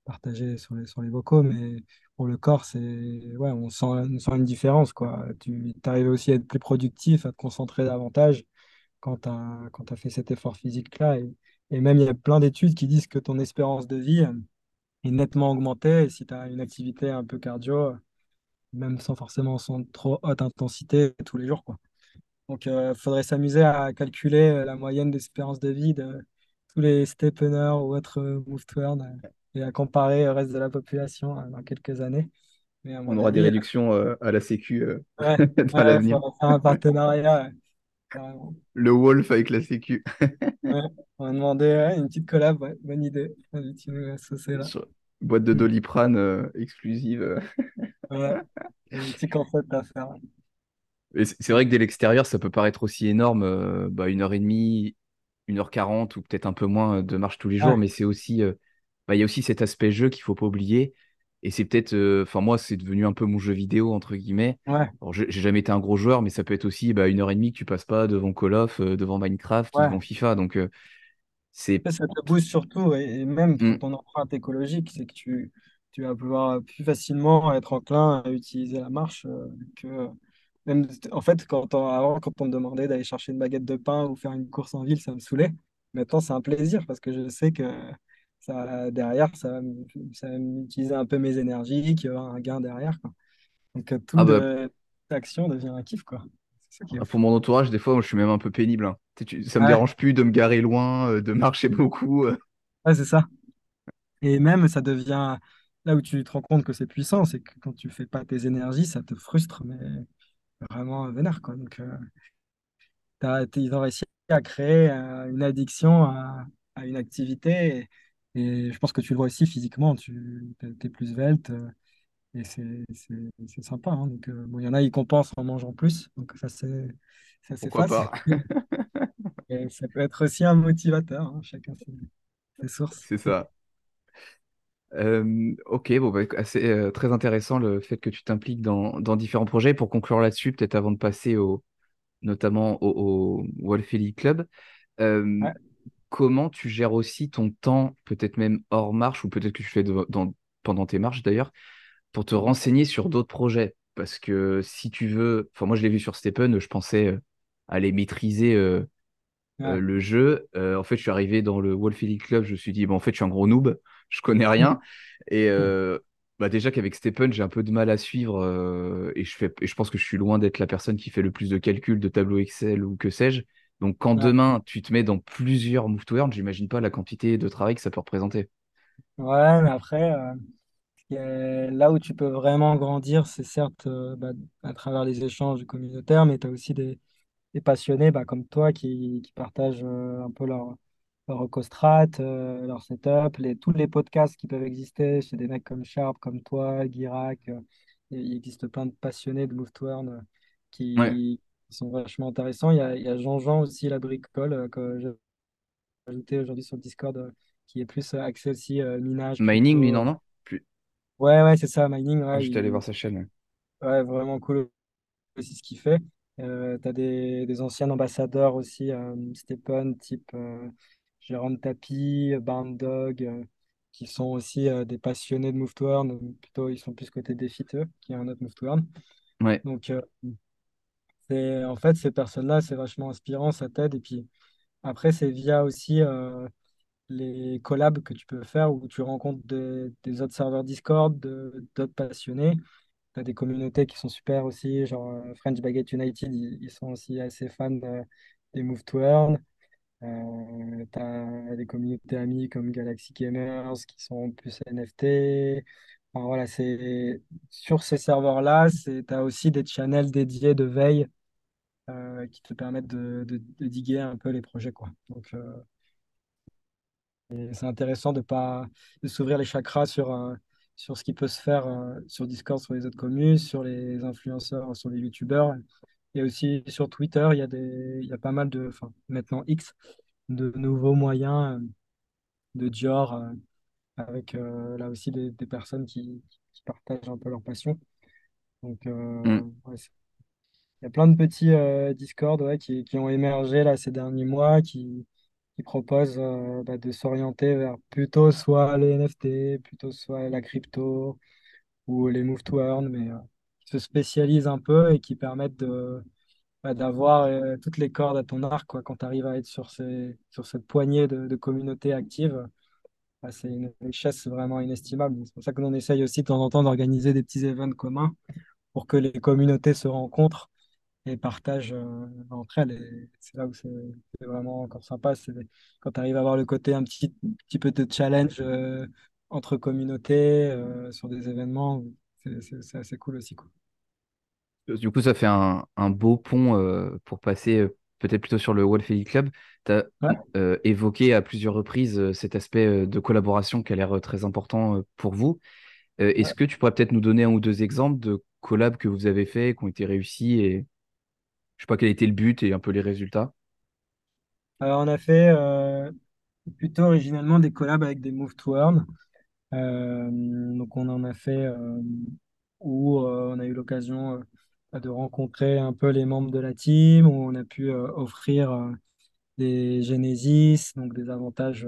partager sur les, sur les vocaux, mais pour le corps, ouais, on sent, on sent une différence, quoi. Tu arrives aussi à être plus productif, à te concentrer davantage quand tu as, tu fait cet effort physique-là. Et, même, il y a plein d'études qui disent que ton espérance de vie, est nettement augmenté. Et si tu as une activité un peu cardio, même sans forcément sans trop haute intensité tous les jours, quoi. Donc, il faudrait s'amuser à calculer euh, la moyenne d'espérance de vie tous les steppeners ou autres euh, earn, euh, et à comparer au reste de la population euh, dans quelques années. Mais à on aura des réductions euh, à la Sécu euh, <laughs> ouais, dans ouais, l'avenir. un partenariat. ouais. Le Wolf avec la Sécu. On va demander une petite collab, bonne idée. Là. Sur- Boîte de Doliprane euh, exclusive. Ouais, un petit concept à faire. Et c'est vrai que dès l'extérieur, ça peut paraître aussi énorme, bah, une heure et demie, une heure quarante ou peut-être un peu moins euh, de marche tous les jours, Ouais, mais c'est aussi, euh, bah, il y a aussi cet aspect jeu qu'il faut pas oublier. Et c'est peut-être, euh, enfin moi, c'est devenu un peu mon jeu vidéo entre guillemets. ouais, j'ai jamais été un gros joueur, mais ça peut être aussi bah, une heure et demie que tu passes pas devant Call of, euh, devant Minecraft ouais. devant FIFA. Donc euh, c'est, Ça ça te booste surtout, et, même pour Hmm. ton empreinte écologique, c'est que tu, tu vas pouvoir plus facilement être enclin à utiliser la marche que même en fait quand on, avant quand on me demandait d'aller chercher une baguette de pain ou faire une course en ville, ça me saoulait. Maintenant, c'est un plaisir parce que je sais que ça derrière, ça va me- ça va m'utiliser un peu mes énergies, qu'il y aura un gain derrière, quoi. Donc euh, tout ah bah de action devient un kiff, quoi. Est pour mon entourage, des fois, je suis même un peu pénible. hein. Ça me Ouais, dérange plus de me garer loin, euh, de marcher <laughs> beaucoup. euh. ouais, c'est ça. Et même, ça devient là où tu te rends compte que c'est puissant, c'est que quand tu fais pas tes énergies, ça te frustre, mais vraiment vénère, quoi. Donc, euh, ils ont réussi à créer euh, une addiction à, à une activité. Et, et je pense que tu le vois aussi physiquement, tu es plus svelte. euh, et c'est sympa. hein. Donc, euh, bon, il y en a, ils compensent en mangeant plus. Donc, ça, c'est ça, c'est Pourquoi face. pas? <laughs> Et ça peut être aussi un motivateur. hein. Chacun ses, ses sources. C'est ça. Euh, ok, bon, bah, assez, euh, très intéressant le fait que tu t'impliques dans, dans différents projets. Pour conclure là-dessus, peut-être avant de passer au, notamment au, au Club, euh, Ouais, comment tu gères aussi ton temps, peut-être même hors marche, ou peut-être que tu fais de- dans- pendant tes marches d'ailleurs, pour te renseigner sur d'autres projets? Parce que si tu veux, enfin moi je l'ai vu sur Stephen, je pensais aller maîtriser ouais. le jeu. En fait, je suis arrivé dans le Wolf Elite Club, je me suis dit, bon, en fait, je suis un gros noob, je connais rien. Et euh, bah, déjà qu'avec Stephen, j'ai un peu de mal à suivre euh, et, je fais, et je pense que je suis loin d'être la personne qui fait le plus de calculs de tableau Excel ou que sais-je. Donc, quand Ouais, demain, tu te mets dans plusieurs move to earn, j'imagine pas la quantité de travail que ça peut représenter. Ouais, mais après, euh, là où tu peux vraiment grandir, c'est certes bah, à travers les échanges communautaires, mais tu as aussi des, des passionnés bah, comme toi qui, qui partagent un peu leur, leur recostrat, euh, leur setup, les, tous les podcasts qui peuvent exister chez des mecs comme Sharp, comme toi, Guirac. euh, il existe plein de passionnés de Move to Earn euh, Ouais. qui sont vachement intéressants. Il y a, il y a Jean-Jean aussi, la bricole, euh, que j'ai ajouté aujourd'hui sur le Discord, euh, qui est plus axé aussi minage, Mining, lui, crypto. non, non? Plus... Ouais, ouais, c'est ça, mining, Ah, ouais, j'étais allé il- voir sa chaîne. ouais. ouais, vraiment cool aussi ce qu'il fait. Tu as des, des anciens ambassadeurs aussi, Stephen, type Jérôme Tapi, Barn Dog, euh, qui sont aussi euh, des passionnés de Move to Earn, plutôt ils sont plus côté Défi, eux, qui est un autre Move to Earn. Ouais. Donc, euh, c'est, en fait, ces personnes-là, c'est vachement inspirant, ça t'aide. Et puis après, c'est via aussi euh, les collabs que tu peux faire où tu rencontres des, des autres serveurs Discord, d'autres passionnés. Tu as des communautés qui sont super aussi, genre French Baguette United, ils, ils sont aussi assez fans de- des Move to Earn. Euh, tu as des communautés amies comme Galaxy Gamers qui sont plus NFT. Enfin, voilà, sur ces serveurs-là, tu as aussi des channels dédiés de veille euh, qui te permettent de, diguer un peu les projets, quoi. Donc, euh, c'est intéressant de de s'ouvrir les chakras sur, euh, sur ce qui peut se faire sur Discord, sur les autres communes, sur les influenceurs, sur les youtubeurs. Et aussi sur Twitter, il y a des, il y a pas mal de, enfin maintenant X, de nouveaux moyens euh, de Dior euh, avec euh, là aussi des, des personnes qui, qui partagent un peu leur passion. Donc Mm. ouais, il y a plein de petits euh, Discord ouais, qui, qui ont émergé là ces derniers mois, qui, qui proposent euh, bah, de s'orienter vers plutôt soit les NFT, plutôt soit la crypto ou les move to earn, mais euh, se spécialisent un peu et qui permettent de, bah, d'avoir euh, toutes les cordes à ton arc quoi, quand tu arrives à être sur, ces, sur cette poignée de, communautés actives. bah, c'est une richesse vraiment inestimable. C'est pour ça que l'on essaye aussi de temps en temps d'organiser des petits événements communs pour que les communautés se rencontrent et partagent euh, entre elles. C'est là où c'est vraiment encore sympa. C'est quand tu arrives à avoir le côté un petit, petit peu de challenge euh, entre communautés sur des événements. C'est assez cool aussi, quoi. Du coup, ça fait un, un beau pont euh, pour passer euh, peut-être plutôt sur le Elite Club. Tu as Ouais, évoqué à plusieurs reprises euh, cet aspect euh, de collaboration qui a l'air euh, très important euh, pour vous. Euh, est-ce ouais. que tu pourrais peut-être nous donner un ou deux exemples de collabs que vous avez fait, qui ont été réussis et je sais pas quel était le but et un peu les résultats? Alors, on a fait euh, plutôt originellement des collabs avec des Move to Earn. Euh, donc, on en a fait euh, où euh, on a eu l'occasion euh, de rencontrer un peu les membres de la team, où on a pu offrir des Genesis, donc des avantages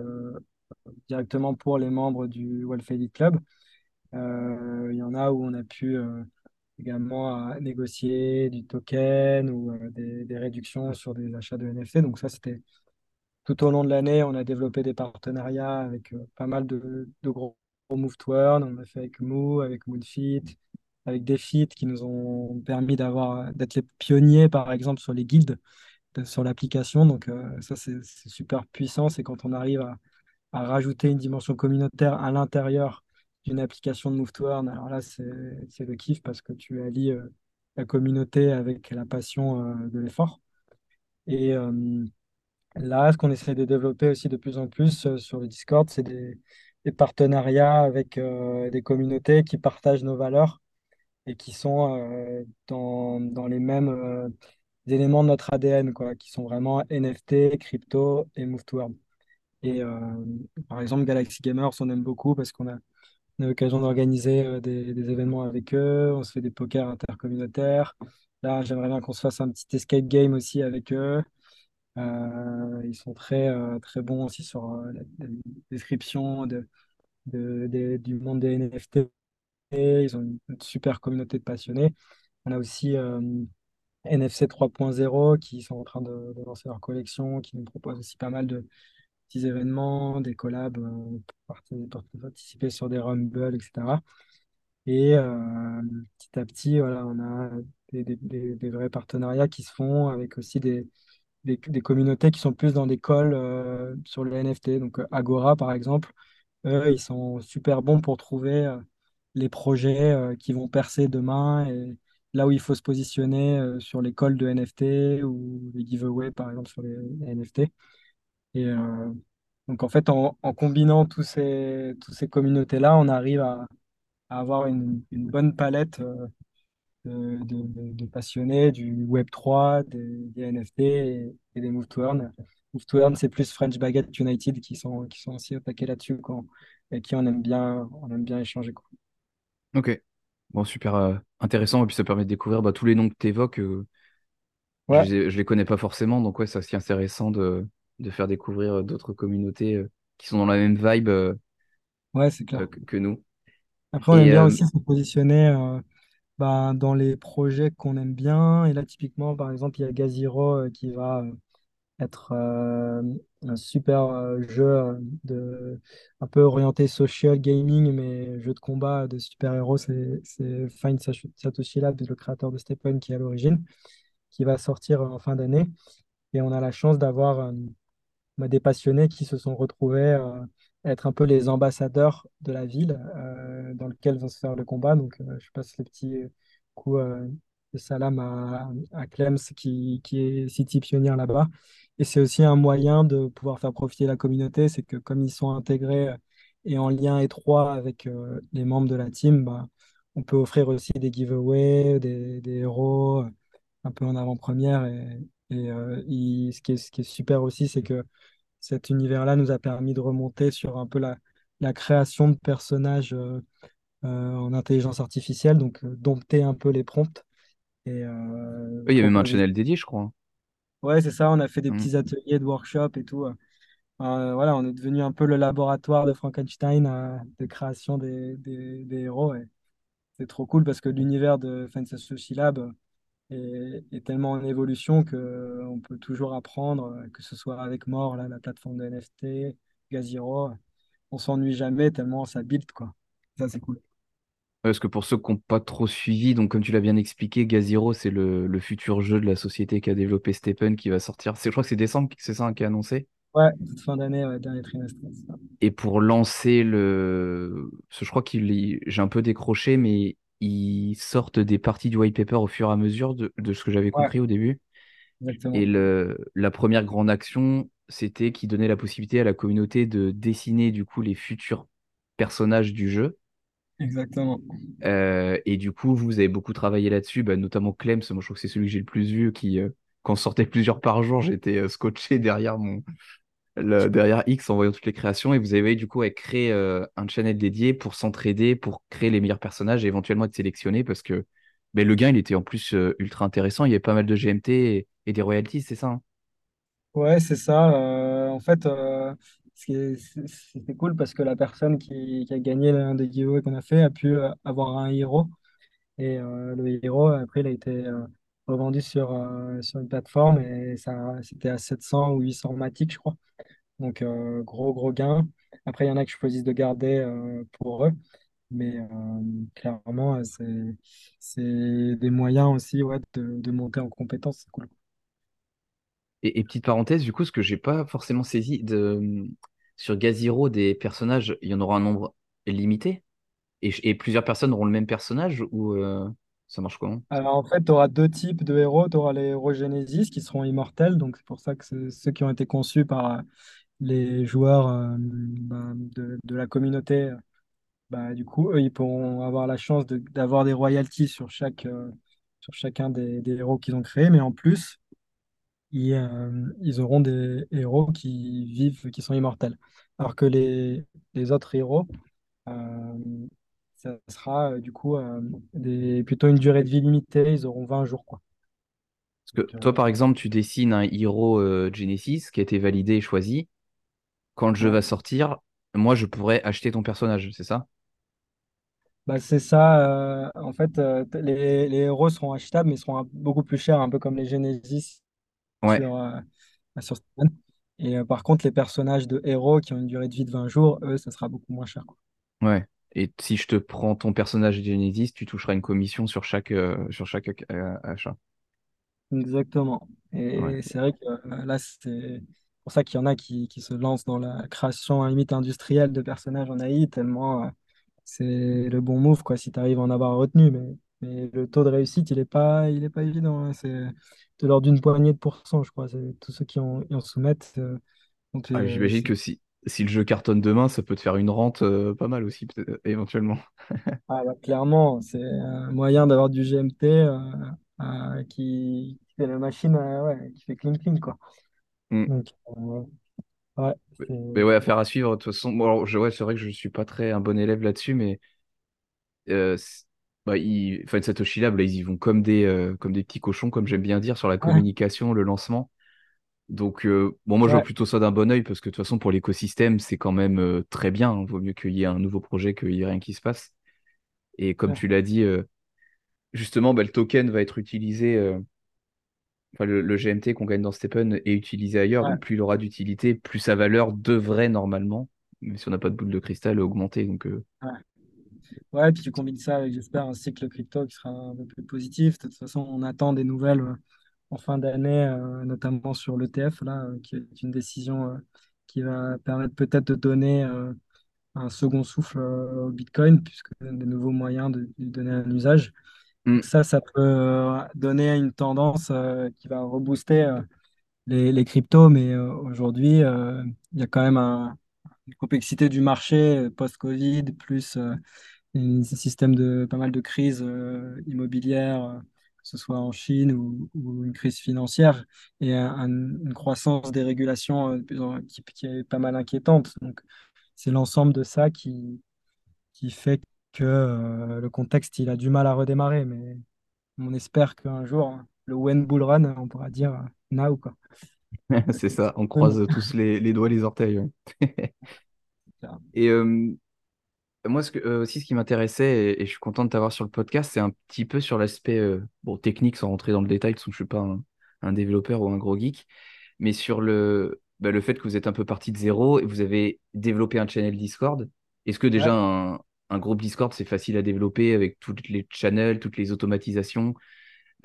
directement pour les membres du Wealth Elite Club. Il y en a où on a pu également négocier du token ou des, réductions sur des achats de NFT. Donc ça, c'était tout au long de l'année, on a développé des partenariats avec pas mal de, de gros move to. On a fait avec Moo, avec Moonfit, avec Defit qui nous ont permis d'avoir, d'être les pionniers, par exemple, sur les guildes, de- sur l'application. Donc euh, ça, c'est super puissant. C'est quand on arrive à, rajouter une dimension communautaire à l'intérieur d'une application de move to. Alors là, c'est le kiff parce que tu allies euh, la communauté avec la passion euh, de l'effort. Et, euh, Là, ce qu'on essaie de développer aussi de plus en plus sur le Discord, c'est des, des partenariats avec euh, des communautés qui partagent nos valeurs et qui sont euh, dans, dans les mêmes euh, éléments de notre ADN, quoi, qui sont vraiment NFT, crypto et Move to Earn. Et par exemple, Galaxy Gamers, on aime beaucoup parce qu'on a, on a l'occasion d'organiser des, des événements avec eux, on se fait des pokers intercommunautaires. Là, j'aimerais bien qu'on se fasse un petit escape game aussi avec eux. Euh, ils sont très, euh, très bons aussi sur euh, la, description de, du monde des NFT. Ils ont une, super communauté de passionnés. On a aussi NFC 3.0 qui sont en train de, lancer leur collection, qui nous propose aussi pas mal de petits événements, des collabs pour, parti- pour participer sur des Rumble, etc. Et petit à petit, voilà, on a des vrais partenariats qui se font avec aussi des, des, communautés qui sont plus dans des calls euh, sur le NFT. Donc euh, Agora, par exemple, eux, ils sont super bons pour trouver euh, les projets qui vont percer demain et là où il faut se positionner sur les calls de NFT ou les giveaways, par exemple, sur les, les NFT. Et donc, en fait, en, combinant tous ces, tous ces communautés-là, on arrive à, avoir une, bonne palette de, de- de passionnés du Web3, des, des NFT et, et des Move to Earn. Move to Earn, c'est plus French Baguette United qui sont, qui sont aussi attaqués là-dessus quand, et qui on aime bien, on aime bien échanger. quoi. Ok. Bon, super euh, intéressant. Et puis ça permet de découvrir bah, tous les noms que tu évoques. je Ouais, les, connais pas forcément. Donc, ouais, c'est aussi intéressant de, de faire découvrir euh, d'autres communautés euh, qui sont dans la même vibe euh, ouais, c'est euh, clair. que, que nous. Après, on aime bien euh, aussi se positionner euh, ben, dans les projets qu'on aime bien. Et là, typiquement, par exemple, il y a Gaziro euh, qui va euh, être euh, un super jeu de, un peu orienté social gaming, mais jeu de combat de super-héros. C'est c'est Find Satoshi Lab, le créateur de Stephen, qui est à l'origine, qui va sortir en fin d'année. Et on a la chance d'avoir bah, des passionnés qui se sont retrouvés être un peu les ambassadeurs de la ville euh, dans lequel vont se faire le combat. Donc, euh, je passe les petits coups euh, de salam à, à Clems qui, qui est city pionnière là-bas. Et c'est aussi un moyen de pouvoir faire profiter la communauté. C'est que comme ils sont intégrés et en lien étroit avec les membres de la team, bah, on peut offrir aussi des giveaways, des, des héros un peu en avant-première. Et, et, ce qui est, ce qui est super aussi, c'est que cet univers-là nous a permis de remonter sur un peu la, la création de personnages euh, euh, en intelligence artificielle, donc euh, dompter un peu les prompts et il y a même un channel dédié, je crois. Ouais, c'est ça, on a fait des Mm. petits ateliers de workshop et tout. voilà, on est devenu un peu le laboratoire de Frankenstein de création des, des, des héros. Et c'est trop cool parce que l'univers de Fantasy Lab est, est tellement en évolution que on peut toujours apprendre, euh, que ce soit avec More, là, la plateforme de NFT, Gaziro. on s'ennuie jamais tellement ça build, quoi. Ça, c'est cool. Parce que pour ceux qui n'ont pas trop suivi, donc comme tu l'as bien expliqué, Gaziro, c'est le, le futur jeu de la société qui a développé Stephen qui va sortir. Je crois que c'est décembre, c'est ça qui est annoncé? Ouais, toute fin d'année, ouais, dernier trimestre. Et pour lancer le. Parce que je crois qu'il j'ai un peu décroché, mais ils sortent des parties du white paper au fur et à mesure de, de ce que j'avais Ouais, compris au début. Et exactement. le, la première grande action, c'était qu'ils donnaient la possibilité à la communauté de dessiner du coup les futurs personnages du jeu. Exactement. Euh, et du coup, vous avez beaucoup travaillé là-dessus, bah, notamment Clems, moi je trouve que c'est celui que j'ai le plus vu, qui, euh, quand sortait plusieurs par jour, j'étais euh, scotché derrière mon, derrière X en voyant toutes les créations. Et vous avez du coup à euh, un channel dédié pour s'entraider, pour créer les meilleurs personnages et éventuellement être sélectionné parce que ben, le gain, il était en plus euh, ultra intéressant. Il y avait pas mal de GMT et, des royalties, c'est ça? hein? Ouais, c'est ça. euh, en fait, c'était cool parce que la personne qui, a gagné l'un des giveaways qu'on a fait a pu avoir un héros. Et le héros, après, il a été revendu sur, sur une plateforme et c'était à 700 ou 800 Matic, je crois. Donc, euh, gros, gros gain. Après, il y en a qui choisissent de garder euh, pour eux. Mais euh, clairement, c'est, des moyens aussi ouais, de, de monter en compétence. C'est cool. Et, et petite parenthèse, du coup, ce que j'ai pas forcément saisi de, sur Gaziro, des personnages, il y en aura un nombre limité? Et, et plusieurs personnes auront le même personnage ou euh, ça marche comment? Alors, en fait, tu auras deux types de héros. Tu auras les héros Genesis qui seront immortels. Donc, c'est pour ça que ceux qui ont été conçus par les joueurs euh, bah, de, de la communauté, bah, du coup, eux, ils pourront avoir la chance de- d'avoir des royalties sur chaque, euh, sur chacun des, des héros qu'ils ont créés, mais en plus, ils, euh, ils auront des héros qui vivent, qui sont immortels. Alors que les, les autres héros, euh, ça sera euh, du coup euh, des, plutôt une durée de vie limitée, ils auront 20 jours, quoi. Parce que toi, euh, par exemple, tu dessines un héros euh, Genesis qui a été validé et choisi. Quand le jeu va sortir, moi, je pourrais acheter ton personnage, c'est ça? Bah, c'est ça, euh, en fait, euh, les, les héros seront achetables, mais seront un- beaucoup plus chers, un peu comme les Genesis Ouais, sur, euh, sur Steam. Et euh, par contre, les personnages de héros qui ont une durée de vie de 20 jours, eux, ça sera beaucoup moins cher. quoi. ouais. Et si je te prends ton personnage Genesis, tu toucheras une commission sur chaque, sur chaque achat. Exactement. Ouais. Et c'est vrai que là, c'est pour ça qu'il y en a qui, qui se lancent dans la création à limite industrielle de personnages en AI, tellement euh, c'est le bon move, quoi, si tu arrives à en avoir retenu. Mais, mais le taux de réussite, il n'est pas, il est pas évident. hein. C'est de l'ordre d'une poignée de pourcents, je crois. C'est tous ceux qui en, qui en soumettent. euh, Ah, euh, j'imagine que si, si le jeu cartonne demain, ça peut te faire une rente euh, pas mal aussi, peut-être, éventuellement. ah, bah, clairement, c'est un moyen d'avoir du GMT euh, euh, qui, qui fait la machine, euh, ouais, qui fait clean clean, quoi. Donc, euh, ouais, Mais ouais, affaire à suivre. De toute façon, bon, alors, je, ouais, c'est vrai que je suis pas très un bon élève là-dessus, mais euh, bah, ils, enfin, Satoshi Lab, là, ils y vont comme des, euh, comme des petits cochons, comme j'aime bien dire, sur la Ouais, communication, le lancement. Donc, euh, bon, moi, je vois plutôt ça d'un bon œil parce que de toute façon, pour l'écosystème, c'est quand même euh, très bien. hein. Vaut mieux qu'il y ait un nouveau projet qu'il y ait rien qui se passe. Et comme ouais, tu l'as dit, justement, bah, le token va être utilisé, enfin, le, le GMT qu'on gagne dans Steppen est utilisé ailleurs. ouais, Donc, plus il aura d'utilité, plus sa valeur devrait normalement, mais si on n'a pas de boule de cristal, augmenter. Donc, euh, ouais. Ouais, puis tu combines ça avec, j'espère, un cycle crypto qui sera un peu plus positif. De toute façon, on attend des nouvelles euh, en fin d'année, euh, notamment sur l'ETF, là, euh, qui est une décision qui va permettre peut-être de donner un second souffle au Bitcoin, puisque des nouveaux moyens de lui donner un usage. Donc ça, ça peut euh, donner une tendance euh, qui va rebooster euh, les, cryptos, mais aujourd'hui, il y a quand même un- une complexité du marché post-Covid, plus un système de pas mal de crises immobilières, que ce soit en Chine ou, une crise financière, et un- un- une croissance des régulations qui, qui est pas mal inquiétante. Donc, c'est l'ensemble de ça qui, qui fait que euh, le contexte, il a du mal à redémarrer, mais on espère qu'un jour, le when bull run, on pourra dire euh, now, quoi. <laughs> c'est ça, on croise tous les, les doigts les orteils. ouais. <laughs> Et euh, moi, ce que, euh, aussi, ce qui m'intéressait, et, et je suis content de t'avoir sur le podcast, c'est un petit peu sur l'aspect bon, technique, sans rentrer dans le détail, parce que je ne suis pas un, un développeur ou un gros geek, mais sur le, bah, le fait que vous êtes un peu parti de zéro et vous avez développé un channel Discord. Est-ce que déjà Ouais, un, un groupe Discord, c'est facile à développer avec toutes les channels, toutes les automatisations?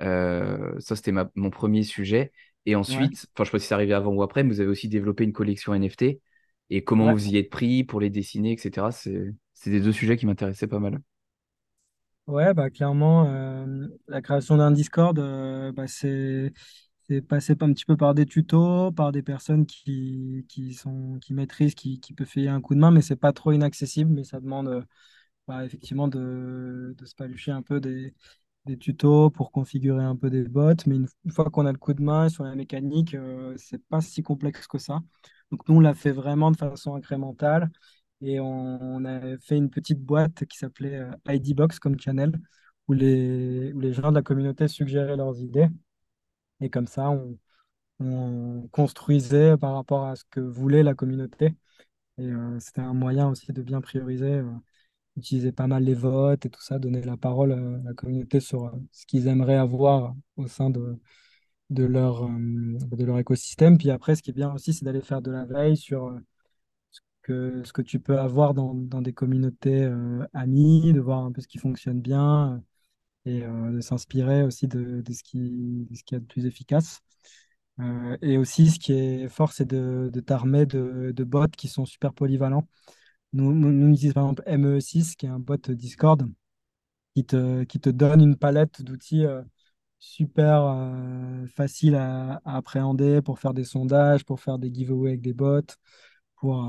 Euh, ça, c'était mon premier sujet. Et ensuite, enfin, je sais pas si c'est arrivé avant ou après, mais vous avez aussi développé une collection NFT. Et comment ouais. vous y êtes pris pour les dessiner, etc. C'est, c'est des deux sujets qui m'intéressaient pas mal. Ouais, bah clairement, euh, la création d'un Discord, euh, bah, c'est c'est passé un petit peu par des tutos, par des personnes qui, qui sont qui maîtrisent, qui, qui peuvent filer un coup de main, mais c'est pas trop inaccessible, mais ça demande euh, bah, effectivement de, de se palucher un peu des, des tutos pour configurer un peu des bots, mais une, fois qu'on a le coup de main sur la mécanique, euh, c'est pas si complexe que ça. Donc nous, on l'a fait vraiment de façon incrémentale. Et on, a fait une petite boîte qui s'appelait euh, IDbox comme channel, où les, où les gens de la communauté suggéraient leurs idées. Et comme ça, on, on construisait par rapport à ce que voulait la communauté. Et euh, c'était un moyen aussi de bien prioriser, euh, utiliser pas mal les votes et tout ça, donner la parole à la communauté sur euh, ce qu'ils aimeraient avoir au sein de, de leur, euh, de leur écosystème. Puis après, ce qui est bien aussi, c'est d'aller faire de la veille sur euh, que, ce que tu peux avoir dans, dans des communautés euh, amies, de voir un peu ce qui fonctionne bien euh, et euh, de s'inspirer aussi de, de ce qui, de ce qui est de plus efficace. Euh, et aussi, ce qui est fort, c'est de, de t'armer de, de bots qui sont super polyvalents. Nous, nous, nous, on utilise par exemple ME6, qui est un bot Discord, qui te, qui te donne une palette d'outils euh, super euh, facile à, à appréhender pour faire des sondages, pour faire des giveaways avec des bots, pour,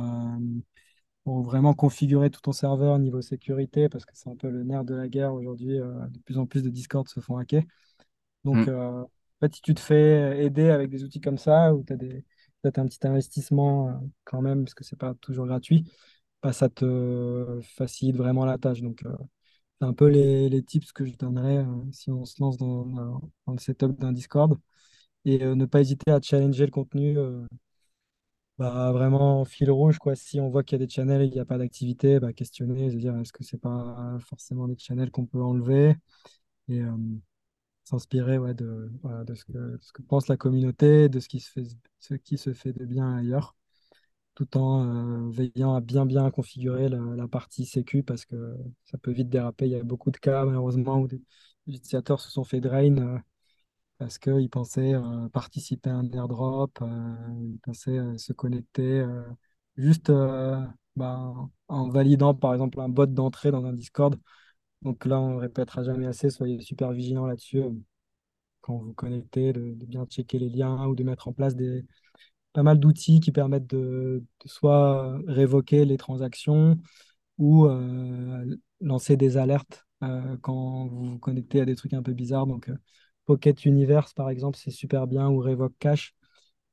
pour vraiment configurer tout ton serveur niveau sécurité, parce que c'est un peu le nerf de la guerre aujourd'hui. euh, de plus en plus de Discord se font hacker. Donc, Mm. euh, en fait, si tu te fais aider avec des outils comme ça, où tu as des, peut-être un petit investissement euh, quand même, parce que c'est pas toujours gratuit, bah, ça te facilite vraiment la tâche. Donc, c'est un peu les, les tips que je donnerais si on se lance dans, le setup d'un Discord. Et ne pas hésiter à challenger le contenu bah, vraiment en fil rouge. Quoi. Si on voit qu'il y a des channels et qu'il n'y a pas d'activité, bah, questionner, se dire est-ce que c'est pas forcément des channels qu'on peut enlever et s'inspirer ouais, de, de ce que, ce que pense la communauté, de ce qui se fait, ce qui se fait de bien ailleurs tout en veillant à bien bien configurer la, partie sécu parce que ça peut vite déraper. Il y a beaucoup de cas malheureusement où des utilisateurs se sont fait drain parce qu'ils pensaient euh, participer à un airdrop, euh, ils pensaient euh, se connecter juste bah, en validant par exemple un bot d'entrée dans un Discord. Donc là, on ne répétera jamais assez, soyez super vigilants là-dessus quand vous connectez, de, bien checker les liens ou de mettre en place pas mal d'outils qui permettent de, soit révoquer les transactions ou lancer des alertes quand vous vous connectez à des trucs un peu bizarres. Pocket Universe, par exemple, c'est super bien, ou Revoke Cache,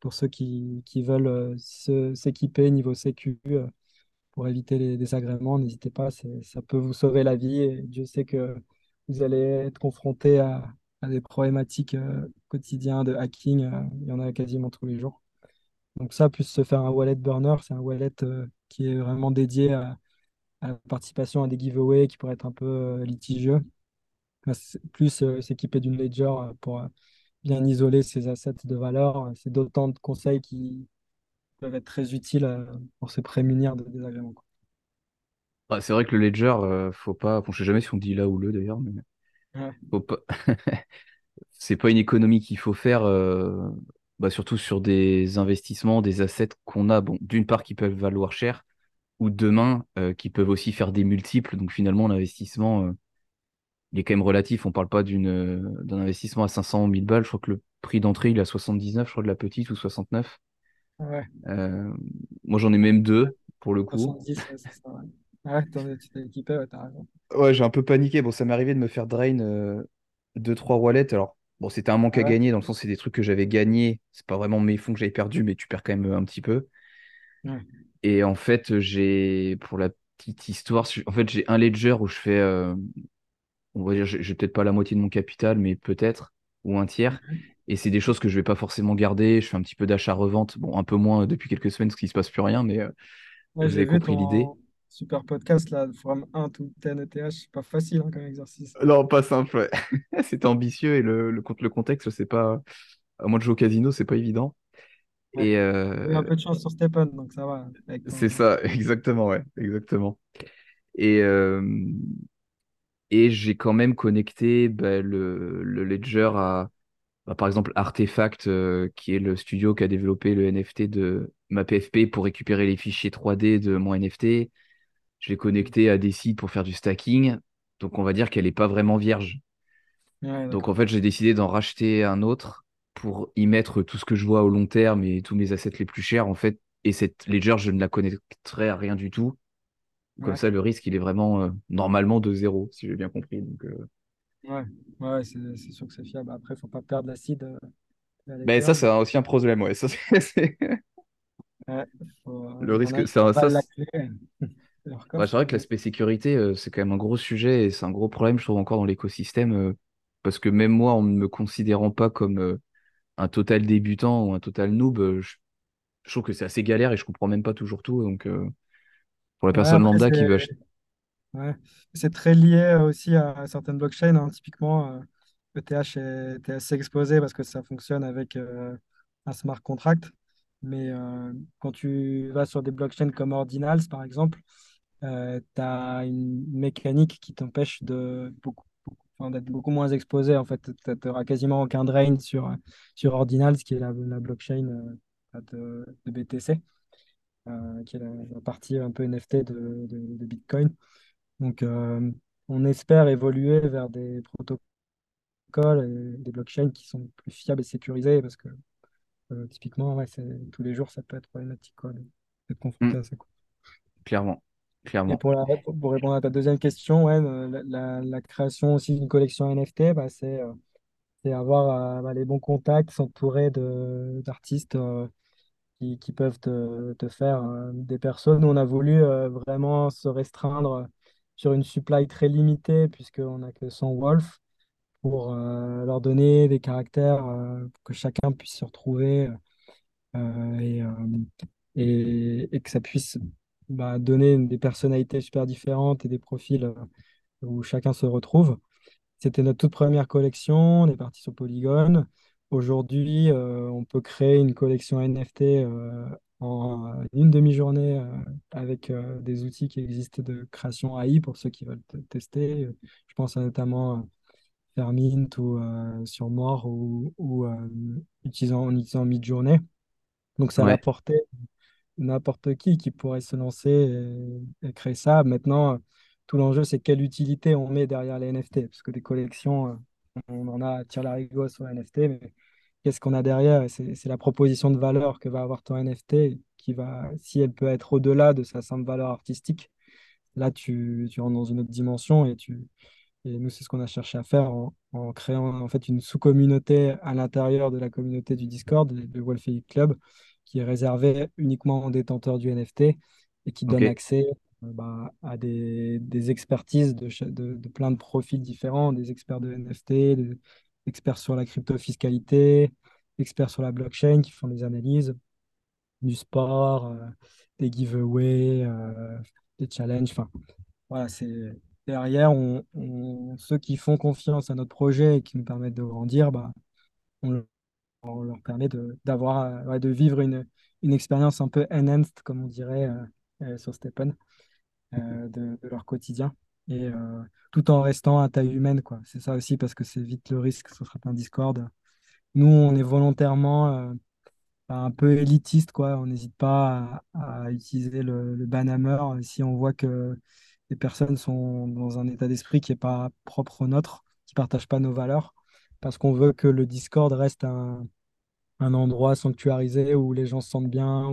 pour ceux qui, qui veulent euh, s'équiper niveau sécu euh, pour éviter les désagréments. N'hésitez pas, ça peut vous sauver la vie. Et Dieu sait que vous allez être confronté à, des problématiques euh, quotidiennes de hacking. il y en a quasiment tous les jours. Donc ça, plus se faire un wallet burner, c'est un wallet qui est vraiment dédié à, à la participation à des giveaways qui pourraient être un peu litigieux. C'est- Plus euh, s'équiper d'une ledger euh, pour euh, bien isoler ses assets de valeur. C'est d'autant de conseils qui peuvent être très utiles pour se prémunir de désagréments. quoi. Ouais, c'est vrai que le Ledger, euh, faut pas. Bon, je sais jamais si on dit là ou le d'ailleurs, mais Ouais, faut pas. <laughs> C'est pas une économie qu'il faut faire, euh, bah, surtout sur des investissements, des assets qu'on a, bon, d'une part qui peuvent valoir cher, ou demain euh, qui peuvent aussi faire des multiples. Donc finalement, l'investissement, il est quand même relatif. On parle pas d'une, euh, d'un investissement à 500 ou 1000 balles. Je crois que le prix d'entrée, il est à 79, je crois, de la petite, ou 69. ouais, Euh, moi, j'en ai même deux, pour le coup. 70, ouais, c'est ça. Ouais, ouais t'en es- tu t'es équipé, ouais, t'as raison. Ouais, j'ai un peu paniqué. Bon, ça m'est arrivé de me faire drain euh, deux, trois wallets. Alors, bon, c'était un manque à gagner, dans le sens, c'est des trucs que j'avais gagnés. C'est pas vraiment mes fonds que j'avais perdus, mais tu perds quand même euh, un petit peu. ouais, Et en fait, j'ai, pour la petite histoire, en fait, j'ai un ledger où je fais, euh, on va dire, j'ai peut-être pas la moitié de mon capital, mais peut-être, ou un tiers. Et c'est des choses que je vais pas forcément garder. Je fais un petit peu d'achat-revente. Bon, un peu moins euh, depuis quelques semaines, parce qu'il se passe plus rien, mais euh, Ouais, vous avez compris l'idée. super podcast là, From 1 to 10 ETH, c'est pas facile hein, comme exercice. Non, pas simple, ouais. <laughs> C'était ambitieux et le, le, le contexte, c'est pas. À moins de jouer au casino, c'est pas évident. Ouais. Et euh, un peu de chance sur Stephen, donc ça va c'est ton. ça, <laughs> exactement, ouais, exactement. Et, euh, et j'ai quand même connecté bah, le, le Ledger à, bah, par exemple, Artefact, euh, qui est le studio qui a développé le NFT de ma PFP pour récupérer les fichiers 3D de mon NFT. Je l'ai connecté à des sites pour faire du stacking. Donc, on va dire qu'elle n'est pas vraiment vierge. Ouais, Donc en fait, j'ai décidé d'en racheter un autre pour y mettre tout ce que je vois au long terme et tous mes assets les plus chers en fait. Et cette ledger, je ne la connecterai à rien du tout. Comme Ouais, ça, le risque, il est vraiment euh, normalement de zéro, si j'ai bien compris. Donc, euh, ouais, ouais, c'est c'est sûr que c'est fiable. Après, faut pas perdre l'acide euh, Ben ça, c'est aussi un problème, ouais. <laughs> Ça, c'est c'est- ouais, faut, euh, le il risque. qui Ça, ça, c'est <laughs> ouais, c'est vrai que l'aspect sécurité, c'est quand même un gros sujet et c'est un gros problème, je trouve, encore dans l'écosystème. parce que même moi, en ne me considérant pas comme un total débutant ou un total noob, je, je trouve que c'est assez galère et je comprends même pas toujours tout. Donc, Pour la personne lambda qui veut acheter. ouais. C'est très lié euh, aussi à certaines blockchains. hein. Typiquement, euh, ETH est, est assez exposé parce que ça fonctionne avec euh, un smart contract. Mais euh, quand tu vas sur des blockchains comme Ordinals, par exemple, tu as une mécanique qui t'empêche de beaucoup, beaucoup- enfin, d'être beaucoup moins exposé. En fait, tu n'auras quasiment aucun drain sur, sur Ordinals, qui est la, la blockchain euh, de, de BTC, euh, qui est la, la partie un peu NFT de, de- de Bitcoin. Donc, euh, on espère évoluer vers des protocoles et des blockchains qui sont plus fiables et sécurisés parce que euh, typiquement, ouais, tous les jours, ça peut être problématique quoi, d'être confronté Hmm, à ça. quoi. clairement, Et clairement. pour, la, pour répondre à ta deuxième question, ouais, euh, la, la- la création aussi d'une collection NFT, bah, c'est euh, avoir euh, bah, les bons contacts, s'entourer d'artistes euh, qui, peuvent te, faire euh, des personnes. On a voulu euh, vraiment se restreindre sur une supply très limitée, puisqu'on n'a que 100 Wolf, pour euh, leur donner des caractères euh, pour que chacun puisse se retrouver euh, et, euh, et, et que ça puisse bah, donner des personnalités super différentes et des profils euh, où chacun se retrouve. C'était notre toute première collection, on est parti sur Polygon. Aujourd'hui, euh, on peut créer une collection NFT euh, en une demi-journée euh, avec euh, des outils qui existent de création AI pour ceux qui veulent te- tester. Je pense à notamment euh, Fermint ou euh, sur ou, ou, euh, utilisant, en utilisant Midjourney. Donc ça Ouais, portée n'importe qui qui pourrait se lancer et, et créer ça. Maintenant, euh, tout l'enjeu, c'est quelle utilité on met derrière les NFT. Parce que des collections, euh, on en a tire larigot sur les NFT, mais qu'est-ce qu'on a derrière? C'est la proposition de valeur que va avoir ton NFT qui va, si elle peut être au-delà de sa simple valeur artistique, là, tu, tu rentres dans une autre dimension et tu, et nous, c'est ce qu'on a cherché à faire en, en créant en fait une sous-communauté à l'intérieur de la communauté du Discord, le Wolfie Club, qui est réservée uniquement aux détenteurs du NFT et qui donne accès bah, à des, des expertises de, de, plein de profils différents, des experts de NFT, des experts sur la crypto-fiscalité, experts sur la blockchain qui font des analyses, du sport, euh, des giveaways, euh, des challenges. Enfin, voilà, c'est derrière, on, ceux qui font confiance à notre projet et qui nous permettent de grandir, bah, on, leur permet de, euh, de vivre une, une expérience un peu enhanced, comme on dirait euh, euh, sur Stephen, euh, de, de leur quotidien. Et euh, tout en restant à taille humaine, quoi. C'est ça aussi, parce que c'est vite le risque sur certains Discord. Nous, on est volontairement euh, un peu élitiste, quoi. On n'hésite pas à, utiliser le, le banhammer si on voit que les personnes sont dans un état d'esprit qui n'est pas propre au nôtre, qui ne partagent pas nos valeurs, parce qu'on veut que le Discord reste un, un endroit sanctuarisé où les gens se sentent bien,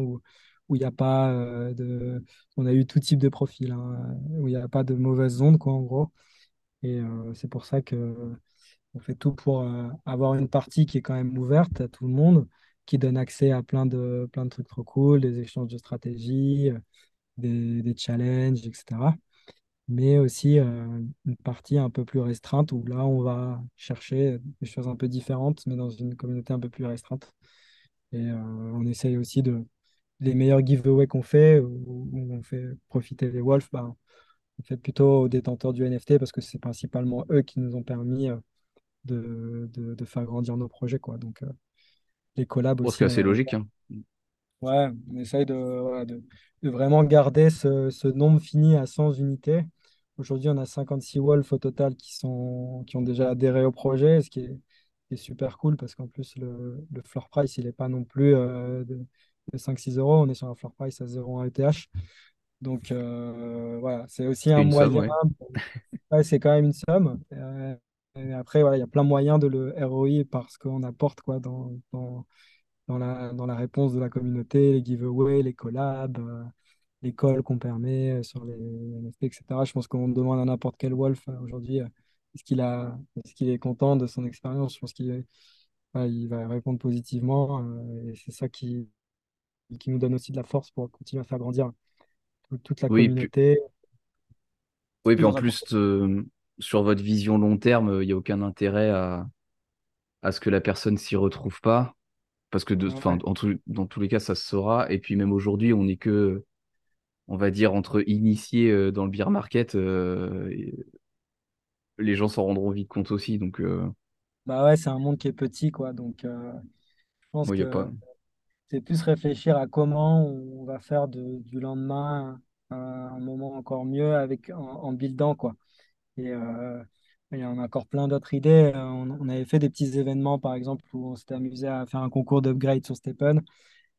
où il n'y a pas euh, de... On a eu tout type de profil, hein, où il n'y a pas de mauvaises ondes, quoi, en gros. Et euh, c'est pour ça que on fait tout pour euh, avoir une partie qui est quand même ouverte à tout le monde, qui donne accès à plein de, plein de trucs trop cool, des échanges de stratégies, euh, des, des challenges, etc. Mais aussi une partie un peu plus restreinte où là, on va chercher des choses un peu différentes, mais dans une communauté un peu plus restreinte. Et on essaye aussi de... Les meilleurs giveaways qu'on fait, où, où on fait profiter les wolves, bah, on fait plutôt aux détenteurs du NFT parce que c'est principalement eux qui nous ont permis euh, de, de, de faire grandir nos projets, quoi. Donc, euh, les collabs Bon, ce qui aussi, est on, assez on- logique, hein. ouais, on essaye de, voilà, de, de vraiment garder ce, ce nombre fini à 100 unités. Aujourd'hui, on a 56 Wolves au total qui sont, qui ont déjà adhéré au projet, ce qui est, qui est super cool parce qu'en plus, le, le floor price, il n'est pas non plus euh, de, de 5-6 euros. On est sur un floor price à 0,1 ETH. Donc, euh, voilà, c'est aussi un moyen. ouais. <laughs> Ouais, c'est quand même une somme. Euh, et après, voilà, il y a plein de moyens de le ROI parce qu'on apporte quoi, dans, dans, dans la, dans la réponse de la communauté, les giveaways, les collabs, euh, les calls qu'on permet euh, sur les NFT, etc. Je pense qu'on demande à n'importe quel Wolf aujourd'hui est-ce qu'il a, est-ce qu'il est content de son expérience? Je pense qu'il est- il va répondre positivement. et c'est ça qui, qui nous donne aussi de la force pour continuer à faire grandir toute la Oui, puis, communauté oui, et puis en plus, euh, sur votre vision long terme, il n'y a aucun intérêt à, à ce que la personne s'y retrouve pas. Parce que de, enfin, Ouais. en tout- dans tous les cas, ça se saura. Et puis même aujourd'hui, on n'est que, on va dire, entre initiés euh, dans le beer market, euh, et les gens s'en rendront vite compte aussi. Donc, euh, Bah ouais, c'est un monde qui est petit, quoi. Donc, euh, je pense y a que pas. C'est plus réfléchir à comment on va faire du lendemain un, moment encore mieux avec, en, buildant, quoi. Et euh, il y en a encore plein d'autres idées. Euh, On, on avait fait des petits événements, par exemple, où on s'était amusé à faire un concours d'upgrade sur Stephen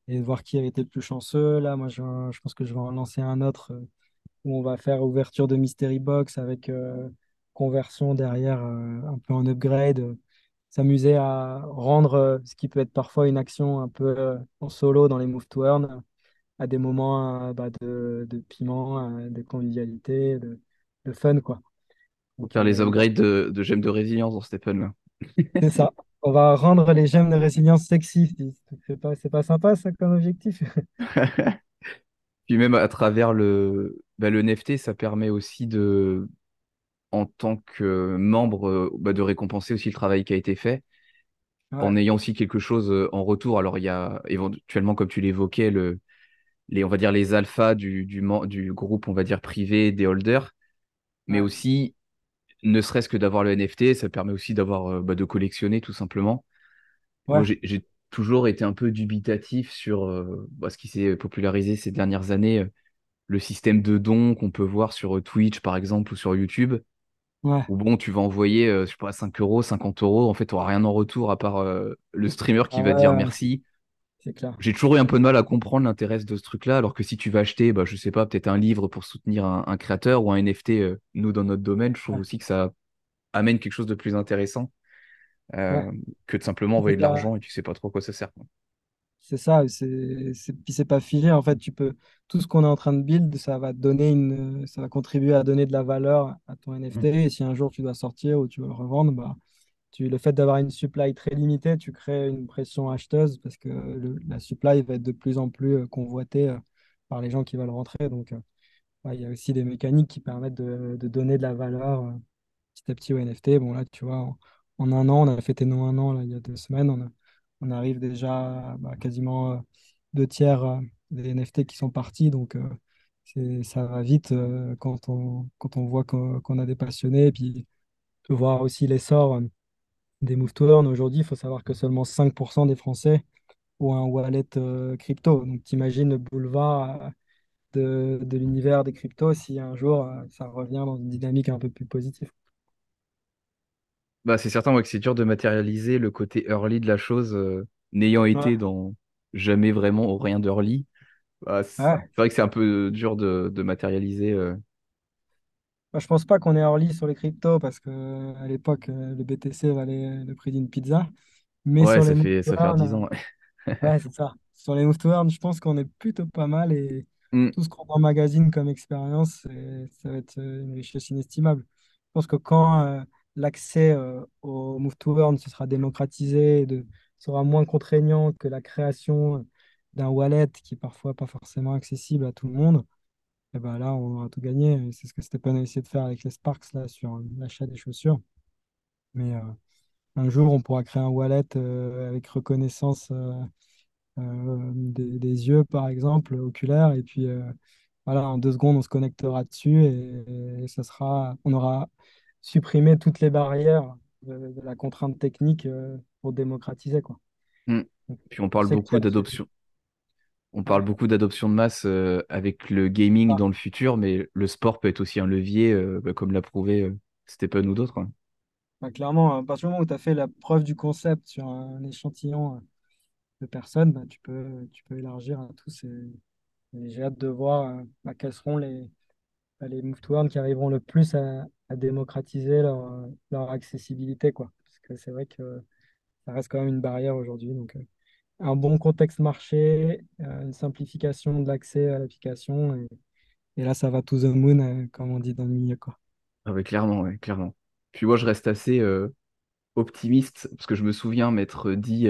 et voir qui avait été le plus chanceux. Là, moi, je, je pense que je vais en lancer un autre euh, où on va faire ouverture de Mystery Box avec euh, conversion derrière, un peu en upgrade. S'amuser à rendre euh, ce qui peut être parfois une action un peu euh, en solo dans les move to earn à des moments euh, bah, de, de piment, de convivialité, de, de fun, quoi. Donc, faire les upgrades de, de gemmes de résilience dans Stephen, c'est ça. On va rendre les gemmes de résilience sexy. C'est pas, c'est pas sympa, ça, comme objectif? <laughs> Puis même à travers le, bah, le NFT, ça permet aussi de, en tant que membre, euh, bah, de récompenser aussi le travail qui a été fait, Ouais, en ayant aussi quelque chose euh, en retour. Alors il y a éventuellement, comme tu l'évoquais, le, les, on va dire les alphas du, du, du groupe, on va dire privé des holders, mais ouais, aussi, ne serait-ce que d'avoir le NFT, ça permet aussi d'avoir, euh, bah, de collectionner tout simplement. Ouais, j'ai toujours été un peu dubitatif sur euh, bah, ce qui s'est popularisé ces dernières années, le système de dons qu'on peut voir sur Twitch, par exemple, ou sur YouTube, ouais, où bon, tu vas envoyer, euh, je sais pas, 5 euros, 50 euros, en fait, tu n'auras rien en retour à part euh, le streamer qui va dire merci. c'est clair. J'ai toujours eu un peu de mal à comprendre l'intérêt de ce truc-là, alors que si tu vas acheter, bah, je sais pas, peut-être un livre pour soutenir un, un créateur ou un NFT, euh, nous, dans notre domaine, je trouve Ouais, aussi que ça amène quelque chose de plus intéressant ouais. que de simplement envoyer de l'argent et tu sais pas trop à quoi ça sert. C'est ça, c'est, c'est, puis c'est pas figé. En fait, tu peux, tout ce qu'on est en train de build, ça va donner une, ça va contribuer à donner de la valeur à ton NFT. Et si un jour tu dois sortir ou tu veux le revendre, bah, tu, le fait d'avoir une supply très limitée, tu crées une pression acheteuse parce que le- la supply va être de plus en plus euh, convoitée euh, par les gens qui veulent rentrer. Donc, euh, il y a aussi des mécaniques qui permettent de, de donner de la valeur petit à petit au NFT. Bon, là, tu vois, en, en un an, on a fêté nos un an là, il y a deux semaines. On, a- on arrive déjà bah, quasiment euh, deux tiers euh, des NFT qui sont partis. Donc, euh, ça va vite quand on, quand on voit qu'on a des passionnés. Et puis, de voir aussi l'essor des move to earn. Aujourd'hui, il faut savoir que seulement 5% des Français ont un wallet crypto. Donc, t'imagines le boulevard de, de l'univers des cryptos si un jour ça revient dans une dynamique un peu plus positive. Bah, c'est certain moi, que c'est dur de matérialiser le côté early de la chose, euh, n'ayant Ouais. été dans jamais vraiment au rien d'early. Bah, c'est Ouais. c'est vrai que c'est un peu dur de, de matérialiser. euh. Moi, je pense pas qu'on est early sur les cryptos parce que à l'époque, euh, le BTC valait le prix d'une pizza. Mais Ouais, sur ça les move fait, to ça fait 10 earn, ans. euh, ouais, c'est ça. Sur les move to earn, je pense qu'on est plutôt pas mal et Hmm. <laughs> tout ce qu'on emmagasine comme expérience, c'est- ça va être euh, une richesse inestimable. Je pense que quand euh, l'accès euh, au move to earn se sera démocratisé de, sera moins contraignant que la création d'un wallet qui est parfois pas forcément accessible à tout le monde, et ben là, on aura tout gagné. C'est ce que Stéphane a essayé de faire avec les Sparks là, sur euh, l'achat des chaussures. Mais euh, un jour, on pourra créer un wallet euh, avec reconnaissance euh, euh, des, yeux, par exemple, oculaire. Et puis, euh, voilà, en deux secondes, on se connectera dessus et, et ça sera, on aura supprimé toutes les barrières de, de la contrainte technique euh, pour démocratiser, quoi. Donc, Puis on parle beaucoup d'adoption. On parle beaucoup d'adoption de masse euh, avec le gaming ah, dans le futur, mais le sport peut être aussi un levier, euh, bah, comme l'a prouvé Stephen ou d'autres. hein. bah, clairement, à partir du moment où tu as fait la preuve du concept sur un échantillon de personnes, bah, tu peux, tu peux élargir à tous. Et, et j'ai hâte de voir bah, quels seront les, les move to earn qui arriveront le plus à, à démocratiser leur, accessibilité, quoi. Parce que c'est vrai que ça reste quand même une barrière aujourd'hui. Donc, euh, un bon contexte marché, euh, une simplification de l'accès à l'application. Et, là, ça va to the moon, euh, comme on dit dans le milieu, quoi. Ah ouais, clairement, ouais, clairement. Puis moi, je reste assez optimiste, parce que je me souviens m'être dit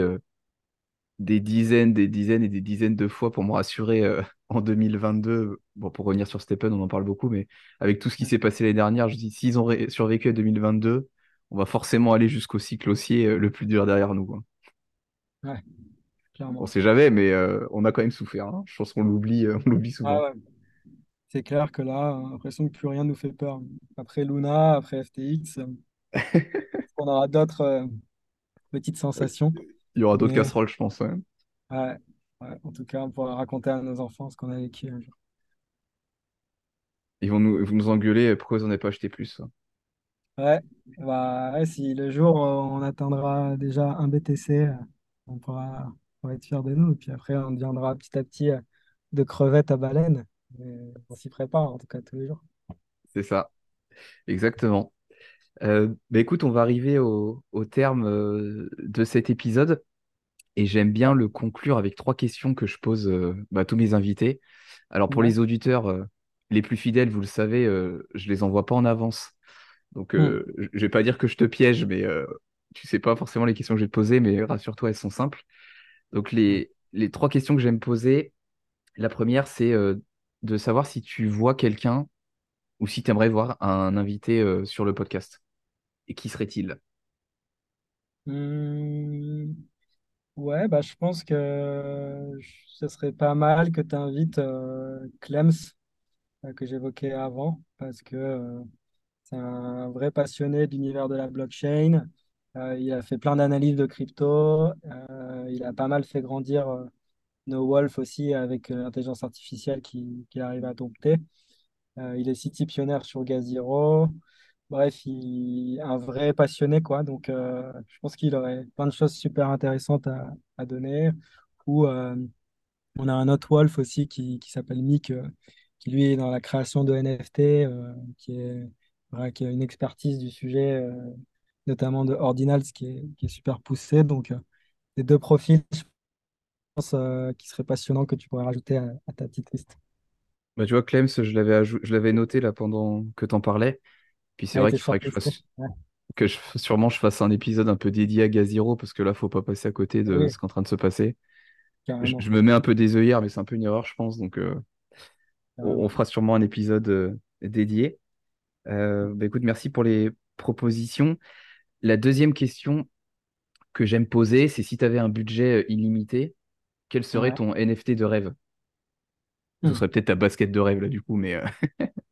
des dizaines, des dizaines et des dizaines de fois pour me rassurer en 2022. Bon, pour revenir sur Stephen, on en parle beaucoup, mais avec tout ce qui s'est passé l'année dernière, je dis, s'ils ont survécu à 2022, on va forcément aller jusqu'au cycle haussier euh, le plus dur derrière nous. quoi. Ouais, On clairement. sait jamais, mais euh, on a quand même souffert. hein. Je pense qu'on l'oublie, euh, on l'oublie Ah souvent. ouais. C'est clair que là, on a l'impression que plus rien ne nous fait peur. Après Luna, après FTX, <laughs> on aura d'autres euh, petites sensations. Il y aura d'autres Mais casseroles, je pense. ouais. ouais, ouais, en tout cas, on pourra raconter à nos enfants ce qu'on a vécu un jour. Ils vont nous, ils vont nous engueuler, euh, pourquoi vous n'en avez pas acheté plus. hein. Ouais, bah, ouais, si le jour euh, on atteindra déjà un BTC, euh, on pourra, on être fiers de nous. Et puis après, on deviendra petit à petit de crevettes à baleine. On s'y prépare, en tout cas, tous les jours. C'est ça, exactement. Euh, bah écoute, on va arriver au, au terme euh, de cet épisode et j'aime bien le conclure avec trois questions que je pose euh, bah, à tous mes invités. Alors pour Ouais. les auditeurs euh, les plus fidèles, vous le savez, euh, je les envoie pas en avance. Donc Hmm. euh, je vais pas dire que je te piège, mais tu sais pas forcément les questions que je vais te poser, mais rassure-toi, elles sont simples. Donc les, les trois questions que j'aime poser, la première, c'est de savoir si tu vois quelqu'un ou si tu aimerais voir un invité sur le podcast. Et qui serait-il? Hmm. Ouais, bah, je pense que ce serait pas mal que tu invites Clems, euh, que j'évoquais avant, parce que euh, c'est un vrai passionné de l'univers de la blockchain. Euh, il a fait plein d'analyses de crypto. Euh, il a pas mal fait grandir euh, No Wolf aussi avec euh, l'intelligence artificielle qui- qu'il arrive à dompter. Euh, il est city pionnier sur Gaziro. Bref, il un vrai passionné, quoi. Donc, euh, je pense qu'il aurait plein de choses super intéressantes à, donner. Ou euh, on a un autre Wolf aussi qui, s'appelle Mick, euh, qui lui est dans la création de NFT, qui est, qui a une expertise du sujet, notamment de Ordinals, qui est, super poussée. Donc, les deux profils, je pense, qui seraient passionnants que tu pourrais rajouter à, ta petite liste. Bah, tu vois, Clems, je l'avais je l'avais noté là pendant que t'en parlais. Puis c'est vrai qu'il faudrait que je fasse, Ouais. que je, sûrement je fasse un épisode un peu dédié à Gaziro parce que là, faut pas passer à côté de Oui, ce qui est en train de se passer. Je, me mets un peu des œillères, mais c'est un peu une erreur, je pense. Donc, euh, on, fera sûrement un épisode euh, dédié. Euh, bah, écoute, merci pour les propositions. La deuxième question que j'aime poser, c'est si tu avais un budget illimité, quel serait Ouais. ton NFT de rêve? Ce Hmm. serait peut-être ta basket de rêve là, du coup, mais <laughs>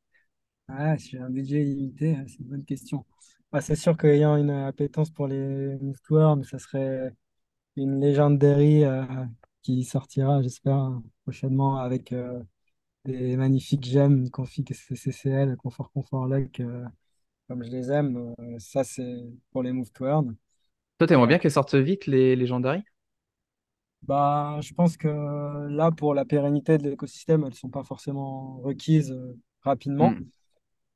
Ah, si j'ai un budget illimité, c'est une bonne question. Bah, c'est sûr qu'ayant une appétence pour les moves ça serait une Legendary euh, qui sortira, j'espère, prochainement avec euh, des magnifiques gemmes, une config CCCL, confort, confort, lock, euh, comme je les aime. Euh, ça, c'est pour les move to earn. toi, t'aimerais euh, bien qu'elles sortent vite, les Legendary? bah, je pense que là, pour la pérennité de l'écosystème, elles ne sont pas forcément requises euh, rapidement. Hmm.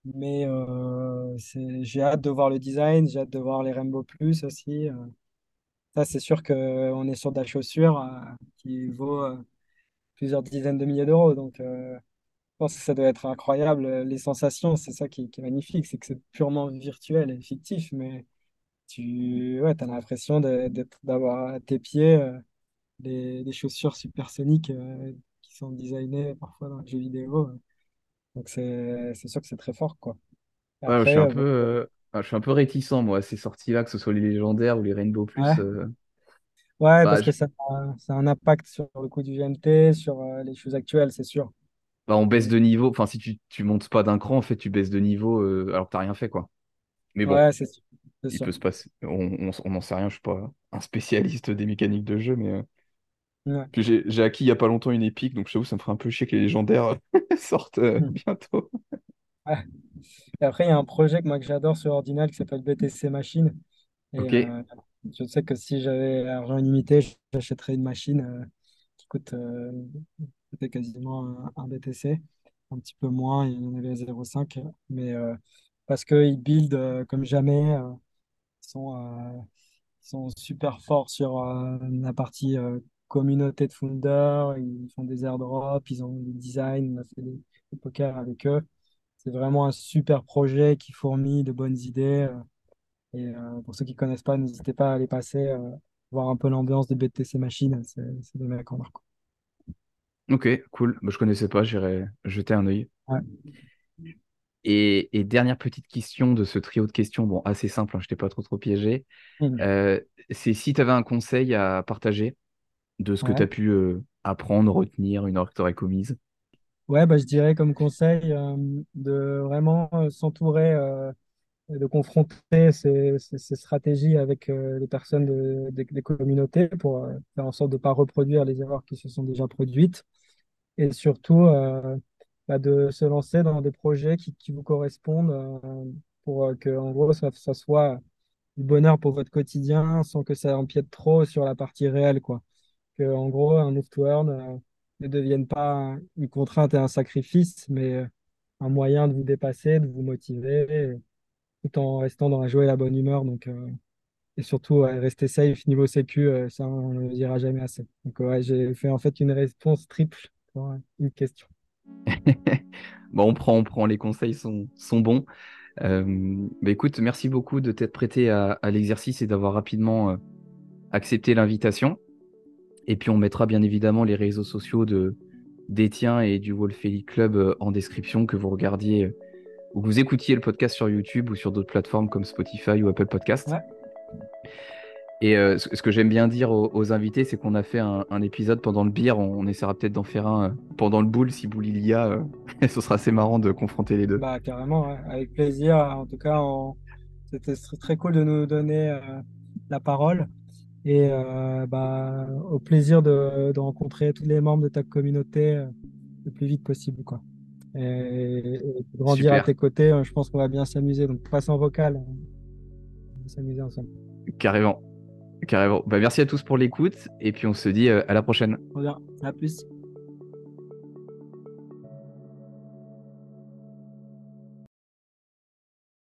Mais euh, j'ai hâte de voir le design, j'ai hâte de voir les Rainbow Plus aussi. euh. Ça, c'est sûr qu'on est sur de la chaussure euh, qui vaut plusieurs dizaines de milliers d'euros. Donc, je pense que ça doit être incroyable. Les sensations, c'est ça qui, est magnifique, c'est que c'est purement virtuel et fictif, mais tu ouais, as l'impression d'avoir à tes pieds des, des chaussures supersoniques qui sont designées parfois dans les jeux vidéo. Donc, c'est sûr que c'est très fort, quoi. Ouais, je suis un euh, peu, euh, je suis un peu réticent, moi, à ces sorties-là, que ce soit les légendaires ou les Rainbow Plus. ouais. euh, Ouais, bah, parce que ça, a ça a un impact sur le coût du GMT, sur euh, les choses actuelles, c'est sûr. bah, on baisse de niveau. Enfin, si tu, tu montes pas d'un cran, en fait, tu baisses de niveau alors que t'as rien fait, quoi. Mais bon, ouais, c'est sûr. C'est il sûr. peut se passer. On, on, on n'en sait rien, je suis pas un spécialiste des mécaniques de jeu, mais. Ouais. Puis j'ai j'ai acquis il y a pas longtemps une épique, donc je t'avoue, ça me ferait un peu chier que les légendaires <laughs> sortent euh, Hmm. bientôt. Ouais. Et après, il y a un projet que moi que j'adore sur Ordinal qui s'appelle BTC Machine. Et euh, je sais que si j'avais argent illimité, j'achèterais une machine euh, qui coûte quasiment un, un BTC, un petit peu moins, il y en avait à 0,5, mais parce qu'ils build comme jamais, ils sont, Ils sont super forts sur la partie communauté de founders. Ils font des airdrops, ils ont des designs. On a fait des, des avec eux. C'est vraiment un super projet qui fournit de bonnes idées. euh, et euh, pour ceux qui connaissent pas, n'hésitez pas à aller passer, euh, voir un peu l'ambiance de BTC Machine. C'est c'est des mecs en marque. Ok, cool. Bah, je connaissais pas, j'irai jeter un œil. Ouais. Et, et dernière petite question de ce trio de questions, bon, assez simple, hein, je t'ai pas trop trop piégé. Euh, c'est si tu avais un conseil à partager de ce que tu as pu euh, apprendre, retenir, une heure que tu aurais commise? Ouais, bah, je dirais comme conseil euh, de vraiment euh, s'entourer, et de confronter ces, ces- ces stratégies avec les personnes de- des des communautés pour faire en sorte de ne pas reproduire les erreurs qui se sont déjà produites et surtout bah, de se lancer dans des projets qui, qui vous correspondent pour que en gros ça, ça soit du bonheur pour votre quotidien sans que ça empiète trop sur la partie réelle quoi. En gros un move to earn euh, ne devienne pas une contrainte et un sacrifice mais euh, un moyen de vous dépasser, de vous motiver tout en restant dans la joie et la bonne humeur. Donc, et surtout, rester safe niveau sécu, ça, on ne le dira jamais assez. Donc, ouais, j'ai fait en fait une réponse triple pour une question. <laughs> bon, on prend, on prend, les conseils sont, sont bons. Euh, bah, écoute, merci beaucoup de t'être prêté à, l'exercice et d'avoir rapidement euh, accepté l'invitation. Et puis on mettra bien évidemment les réseaux sociaux de d'Etienne et du Wolf Elite Club euh, en description, que vous regardiez ou que vous écoutiez le podcast sur YouTube ou sur d'autres plateformes comme Spotify ou Apple Podcast. Et euh, ce que j'aime bien dire aux, invités, c'est qu'on a fait un, épisode pendant le beer. On, essaiera peut-être d'en faire un euh, pendant le boule si boule il y a. Euh, <laughs> ce sera assez marrant de confronter les deux. Bah, carrément, avec plaisir. En tout cas, c'était très cool de nous donner la parole. Et bah, au plaisir de, rencontrer tous les membres de ta communauté le plus vite possible. Quoi. Et, de grandir à tes côtés, je pense qu'on va bien s'amuser. Donc, passe en vocal. On va s'amuser ensemble. Carrément. Carrément. Bah, merci à tous pour l'écoute et puis on se dit euh, à la prochaine. À plus.